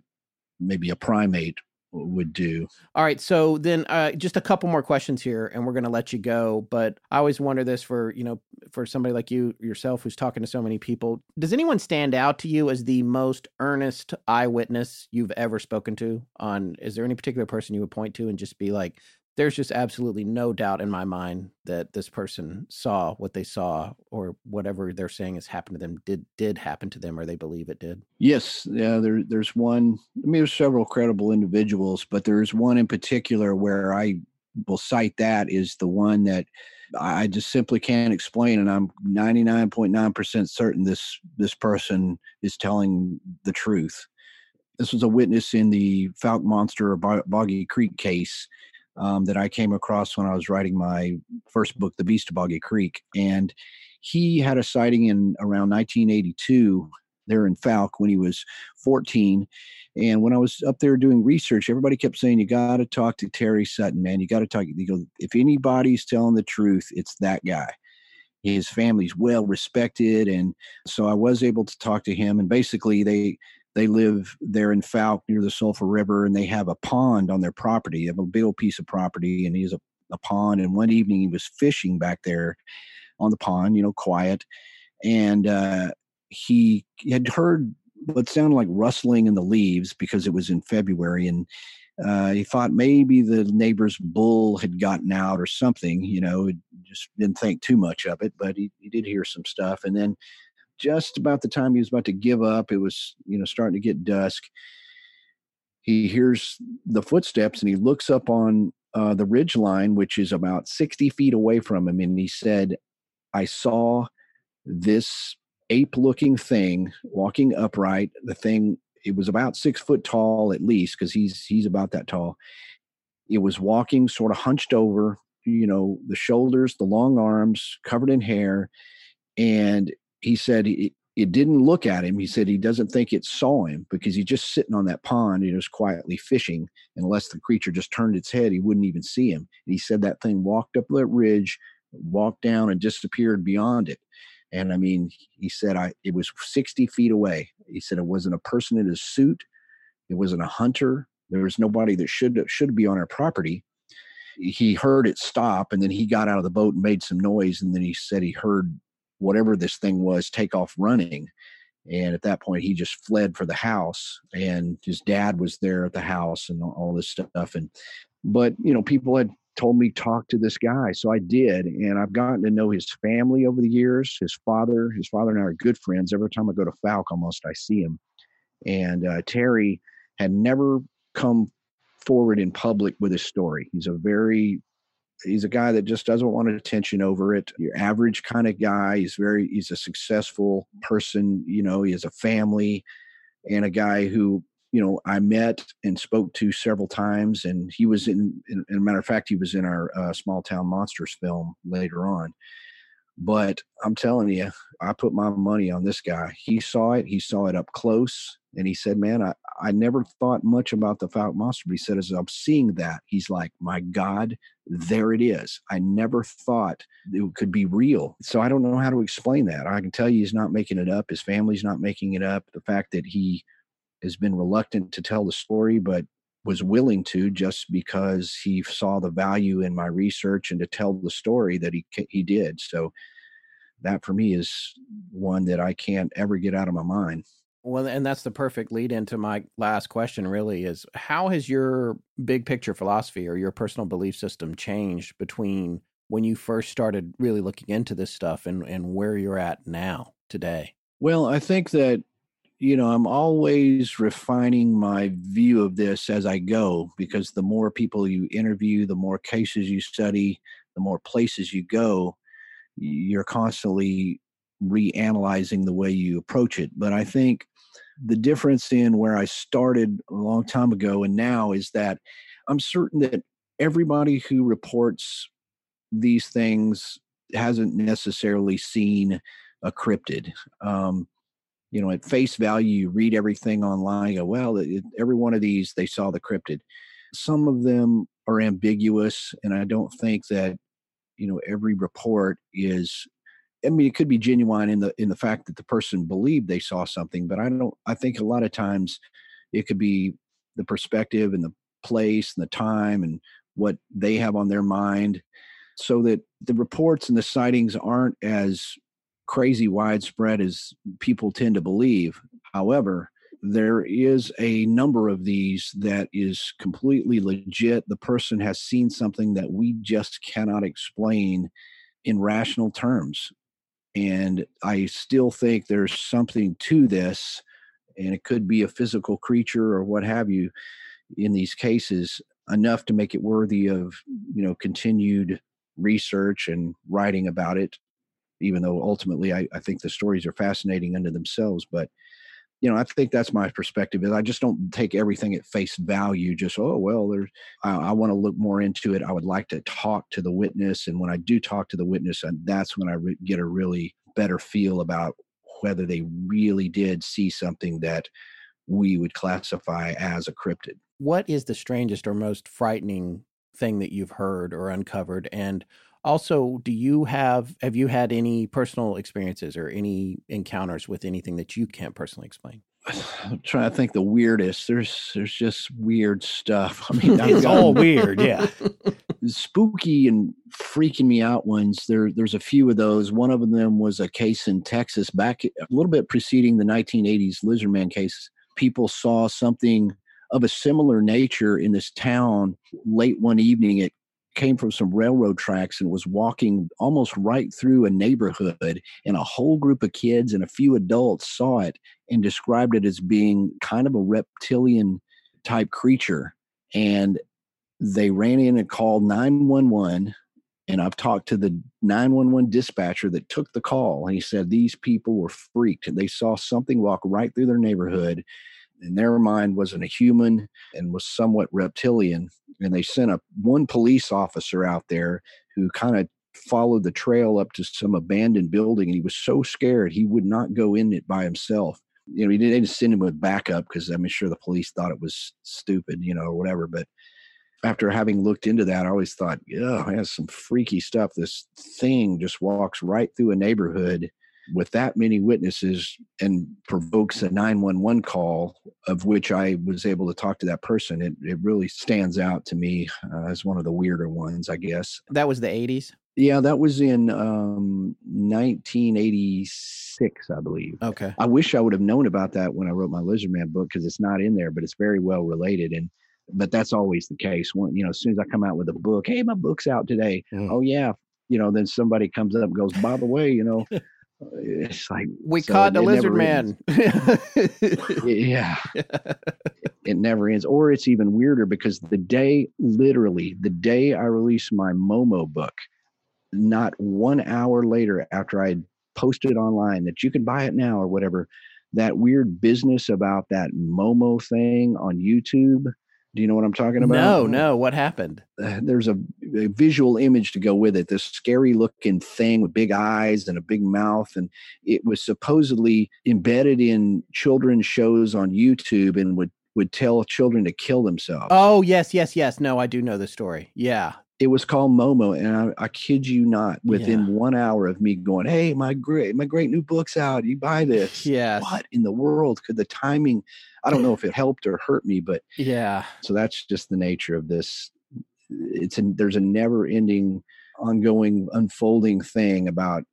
maybe a primate would do. All right, so then uh, just a couple more questions here, and we're going to let you go. But I always wonder this for you know for somebody like you yourself who's talking to so many people. Does anyone stand out to you as the most earnest eyewitness you've ever spoken to? On is there any particular person you would point to and just be like, "There's just absolutely no doubt in my mind that this person saw what they saw, or whatever they're saying has happened to them did did happen to them, or they believe it did." Yes, yeah, there, there's one. I mean, there's several credible individuals, but there's one in particular where I will cite that is the one that I just simply can't explain, and I'm 99.9% certain this this person is telling the truth. This was a witness in the Fouke Monster or Boggy Creek case um, that I came across when I was writing my first book, The Beast of Boggy Creek, and he had a sighting in around 1982 there in Fouke when he was 14. And when I was up there doing research, everybody kept saying, You got to talk to Terry Sutton, man. You got to talk. You go, if anybody's telling the truth, it's that guy. His family's well respected. And so I was able to talk to him. And basically, they, they live there in Fouke near the Sulphur River, and they have a pond on their property. A big old piece of property, and he has a, a pond. And one evening, he was fishing back there on the pond, you know, quiet. And uh, he had heard what sounded like rustling in the leaves because it was in February, and uh, he thought maybe the neighbor's bull had gotten out or something. You know, just didn't think too much of it, but he, he did hear some stuff. And then, just about the time he was about to give up, it was you know starting to get dusk. He hears the footsteps and he looks up on uh, the ridge line, which is about sixty feet away from him, and he said, "I saw this ape looking thing walking upright the thing it was about six foot tall at least because he's he's about that tall it was walking sort of hunched over you know the shoulders the long arms covered in hair and he said it, it didn't look at him he said he doesn't think it saw him because he's just sitting on that pond and was quietly fishing unless the creature just turned its head he wouldn't even see him and he said that thing walked up that ridge walked down and disappeared beyond it and I mean, he said I it was 60 feet away. He said it wasn't a person in a suit. It wasn't a hunter. There was nobody that should should be on our property. He heard it stop, and then he got out of the boat and made some noise. And then he said he heard whatever this thing was take off running. And at that point, he just fled for the house. And his dad was there at the house and all, this stuff. And but you know, people had told me talk to this guy so i did and i've gotten to know his family over the years his father his father and i are good friends every time i go to Fouke almost i see him and uh, terry had never come forward in public with his story he's a very he's a guy that just doesn't want attention over it. Your average kind of guy. He's very he's a successful person. You know, he has a family, and a guy who you know I met and spoke to several times, and he was in. in, in a matter of fact, he was in our uh, Small Town Monsters film later on. But I'm telling you, I put my money on this guy. He saw it. He saw it up close, and he said, "Man, I I never thought much about the Fouke monster." But he said, as I'm seeing that, he's like, "My God, there it is. I never thought it could be real." So I don't know how to explain that. I can tell you, he's not making it up. His family's not making it up. The fact that he has been reluctant to tell the story, but was willing to just because he saw the value in my research and to tell the story that he he did. So that for me is one that I can't ever get out of my mind. Well, and that's the perfect lead into my last question really is how has your big picture philosophy or your personal belief system changed between when you first started really looking into this stuff and, and where you're at now today? Well, I think that you know, I'm always refining my view of this as I go because the more people you interview, the more cases you study, the more places you go, you're constantly reanalyzing the way you approach it. But I think the difference in where I started a long time ago and now is that I'm certain that everybody who reports these things hasn't necessarily seen a cryptid. Um, you know, at face value, you read everything online. go, well, it, every one of these they saw the cryptid. Some of them are ambiguous, and I don't think that you know every report is. I mean, it could be genuine in the in the fact that the person believed they saw something, but I don't. I think a lot of times it could be the perspective and the place and the time and what they have on their mind, so that the reports and the sightings aren't as crazy widespread as people tend to believe. However, there is a number of these that is completely legit. The person has seen something that we just cannot explain in rational terms. And I still think there's something to this, and it could be a physical creature or what have you in these cases, enough to make it worthy of, you know, continued research and writing about it even though ultimately I, I think the stories are fascinating unto themselves. But you know, I think that's my perspective. Is I just don't take everything at face value. Just oh well, there's. I, I want to look more into it. I would like to talk to the witness, and when I do talk to the witness, and that's when I re- get a really better feel about whether they really did see something that we would classify as a cryptid. What is the strangest or most frightening thing that you've heard or uncovered, and also do you have have you had any personal experiences or any encounters with anything that you can't personally explain I'm trying to think the weirdest. There's there's just weird stuff. I mean, it's all weird, yeah. Spooky and freaking me out ones. There there's a few of those. One of them was a case in Texas back a little bit preceding the 1980s Lizardman case. People saw something of a similar nature in this town late one evening. It came from some railroad tracks and was walking almost right through a neighborhood and a whole group of kids and a few adults saw it and described it as being kind of a reptilian type creature. And they ran in and called 911 and I've talked to the 911 dispatcher that took the call and he said these people were freaked. They saw something walk right through their neighborhood in their mind wasn't a human and was somewhat reptilian and they sent a one police officer out there who kind of followed the trail up to some abandoned building and he was so scared he would not go in it by himself. You know he didn't send him with backup because i'm sure the police thought it was stupid you know or whatever but after having looked into that i always thought yeah has some freaky stuff. This thing just walks right through a neighborhood with that many witnesses and provokes a 911 call of which I was able to talk to that person, it, it really stands out to me uh, as one of the weirder ones, I guess. That was the 80s? Yeah, that was in um, 1986, I believe. Okay. I wish I would have known about that when I wrote my lizard man book because it's not in there, but it's very well related. And but that's always the case. When you know, as soon as I come out with a book, hey, my book's out today. Mm. Oh yeah, you know, then somebody comes up and goes, by the way, you know, it's like we so caught the lizard man. yeah. it never ends. Or it's even weirder because the day, literally, the day I released my Momo book, not one hour later after I posted online that you can buy it now or whatever, that weird business about that Momo thing on YouTube. Do you know what I'm talking about? No, no. What happened? Uh, there's a, a, visual image to go with it. This scary looking thing with big eyes and a big mouth. And it was supposedly embedded in children's shows on YouTube and would would tell children to kill themselves. Oh, yes, yes, yes. No, I do know the story. Yeah. It was called Momo, and I, I kid you not. Within yeah. one hour of me going, "Hey, my great, my great new book's out. You buy this." Yeah. What in the world could the timing? I don't know if it helped or hurt me, but yeah. So that's just the nature of this. It's a, there's a never-ending, ongoing, unfolding thing about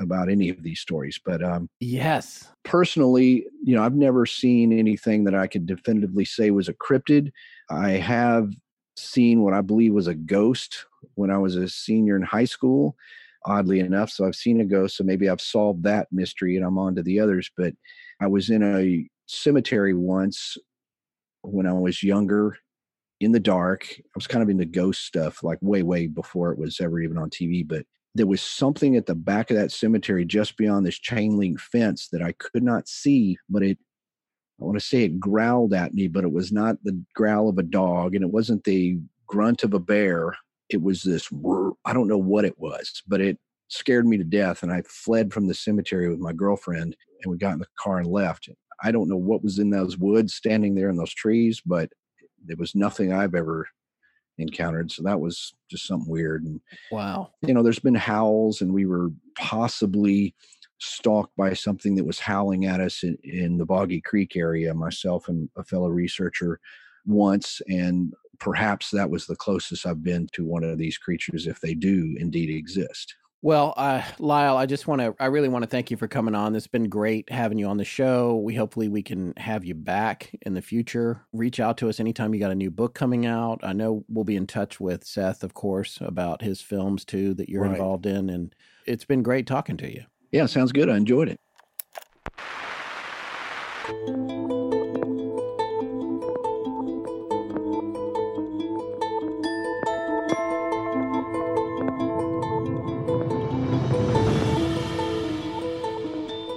about any of these stories. But um, yes, personally, you know, I've never seen anything that I could definitively say was a cryptid. I have seen what I believe was a ghost when I was a senior in high school. Oddly enough, so I've seen a ghost, so maybe I've solved that mystery, and I'm on to the others. But I was in a cemetery once when I was younger in the dark. I was kind of into ghost stuff, like way, way before it was ever even on TV. But there was something at the back of that cemetery just beyond this chain link fence that I could not see, but it I want to say it growled at me, but it was not the growl of a dog and it wasn't the grunt of a bear. It was this I don't know what it was, but it scared me to death and I fled from the cemetery with my girlfriend and we got in the car and left. I don't know what was in those woods standing there in those trees, but there was nothing I've ever encountered. So that was just something weird. And wow, you know, there's been howls, and we were possibly stalked by something that was howling at us in, in the Boggy Creek area. Myself and a fellow researcher once, and perhaps that was the closest I've been to one of these creatures, if they do indeed exist. Well, uh, Lyle, I just want to, I really want to thank you for coming on. It's been great having you on the show. We hopefully we can have you back in the future. Reach out to us anytime you got a new book coming out. I know we'll be in touch with Seth, of course, about his films too that you're right. involved in. And it's been great talking to you. Yeah, sounds good. I enjoyed it.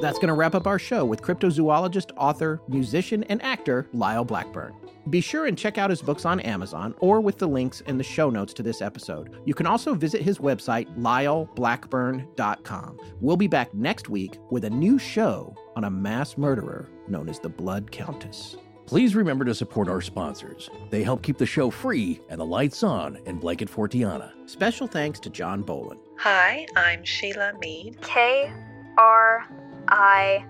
That's going to wrap up our show with cryptozoologist, author, musician, and actor Lyle Blackburn. Be sure and check out his books on Amazon or with the links in the show notes to this episode. You can also visit his website, lyleblackburn.com. We'll be back next week with a new show on a mass murderer known as the Blood Countess. Please remember to support our sponsors. They help keep the show free and the lights on in Blanket Fortiana. Special thanks to John Boland. Hi, I'm Sheila Mead. K R I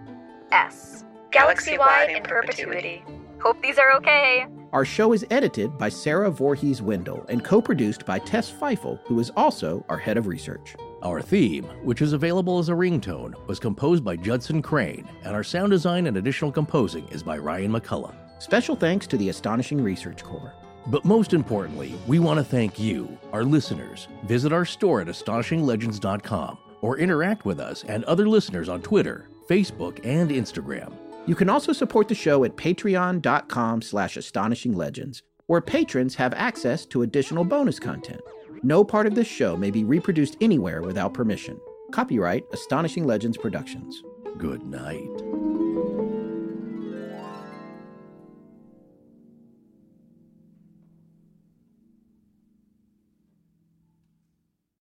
S. Galaxy wide in perpetuity. Hope these are okay. Our show is edited by Sarah Voorhees Wendell and co produced by Tess Feifel, who is also our head of research. Our theme, which is available as a ringtone, was composed by Judson Crane, and our sound design and additional composing is by Ryan McCullough. Special thanks to the Astonishing Research Corps. But most importantly, we want to thank you, our listeners. Visit our store at astonishinglegends.com or interact with us and other listeners on Twitter, Facebook, and Instagram. You can also support the show at patreon.com slash astonishinglegends, where patrons have access to additional bonus content. No part of this show may be reproduced anywhere without permission. Copyright Astonishing Legends Productions. Good night.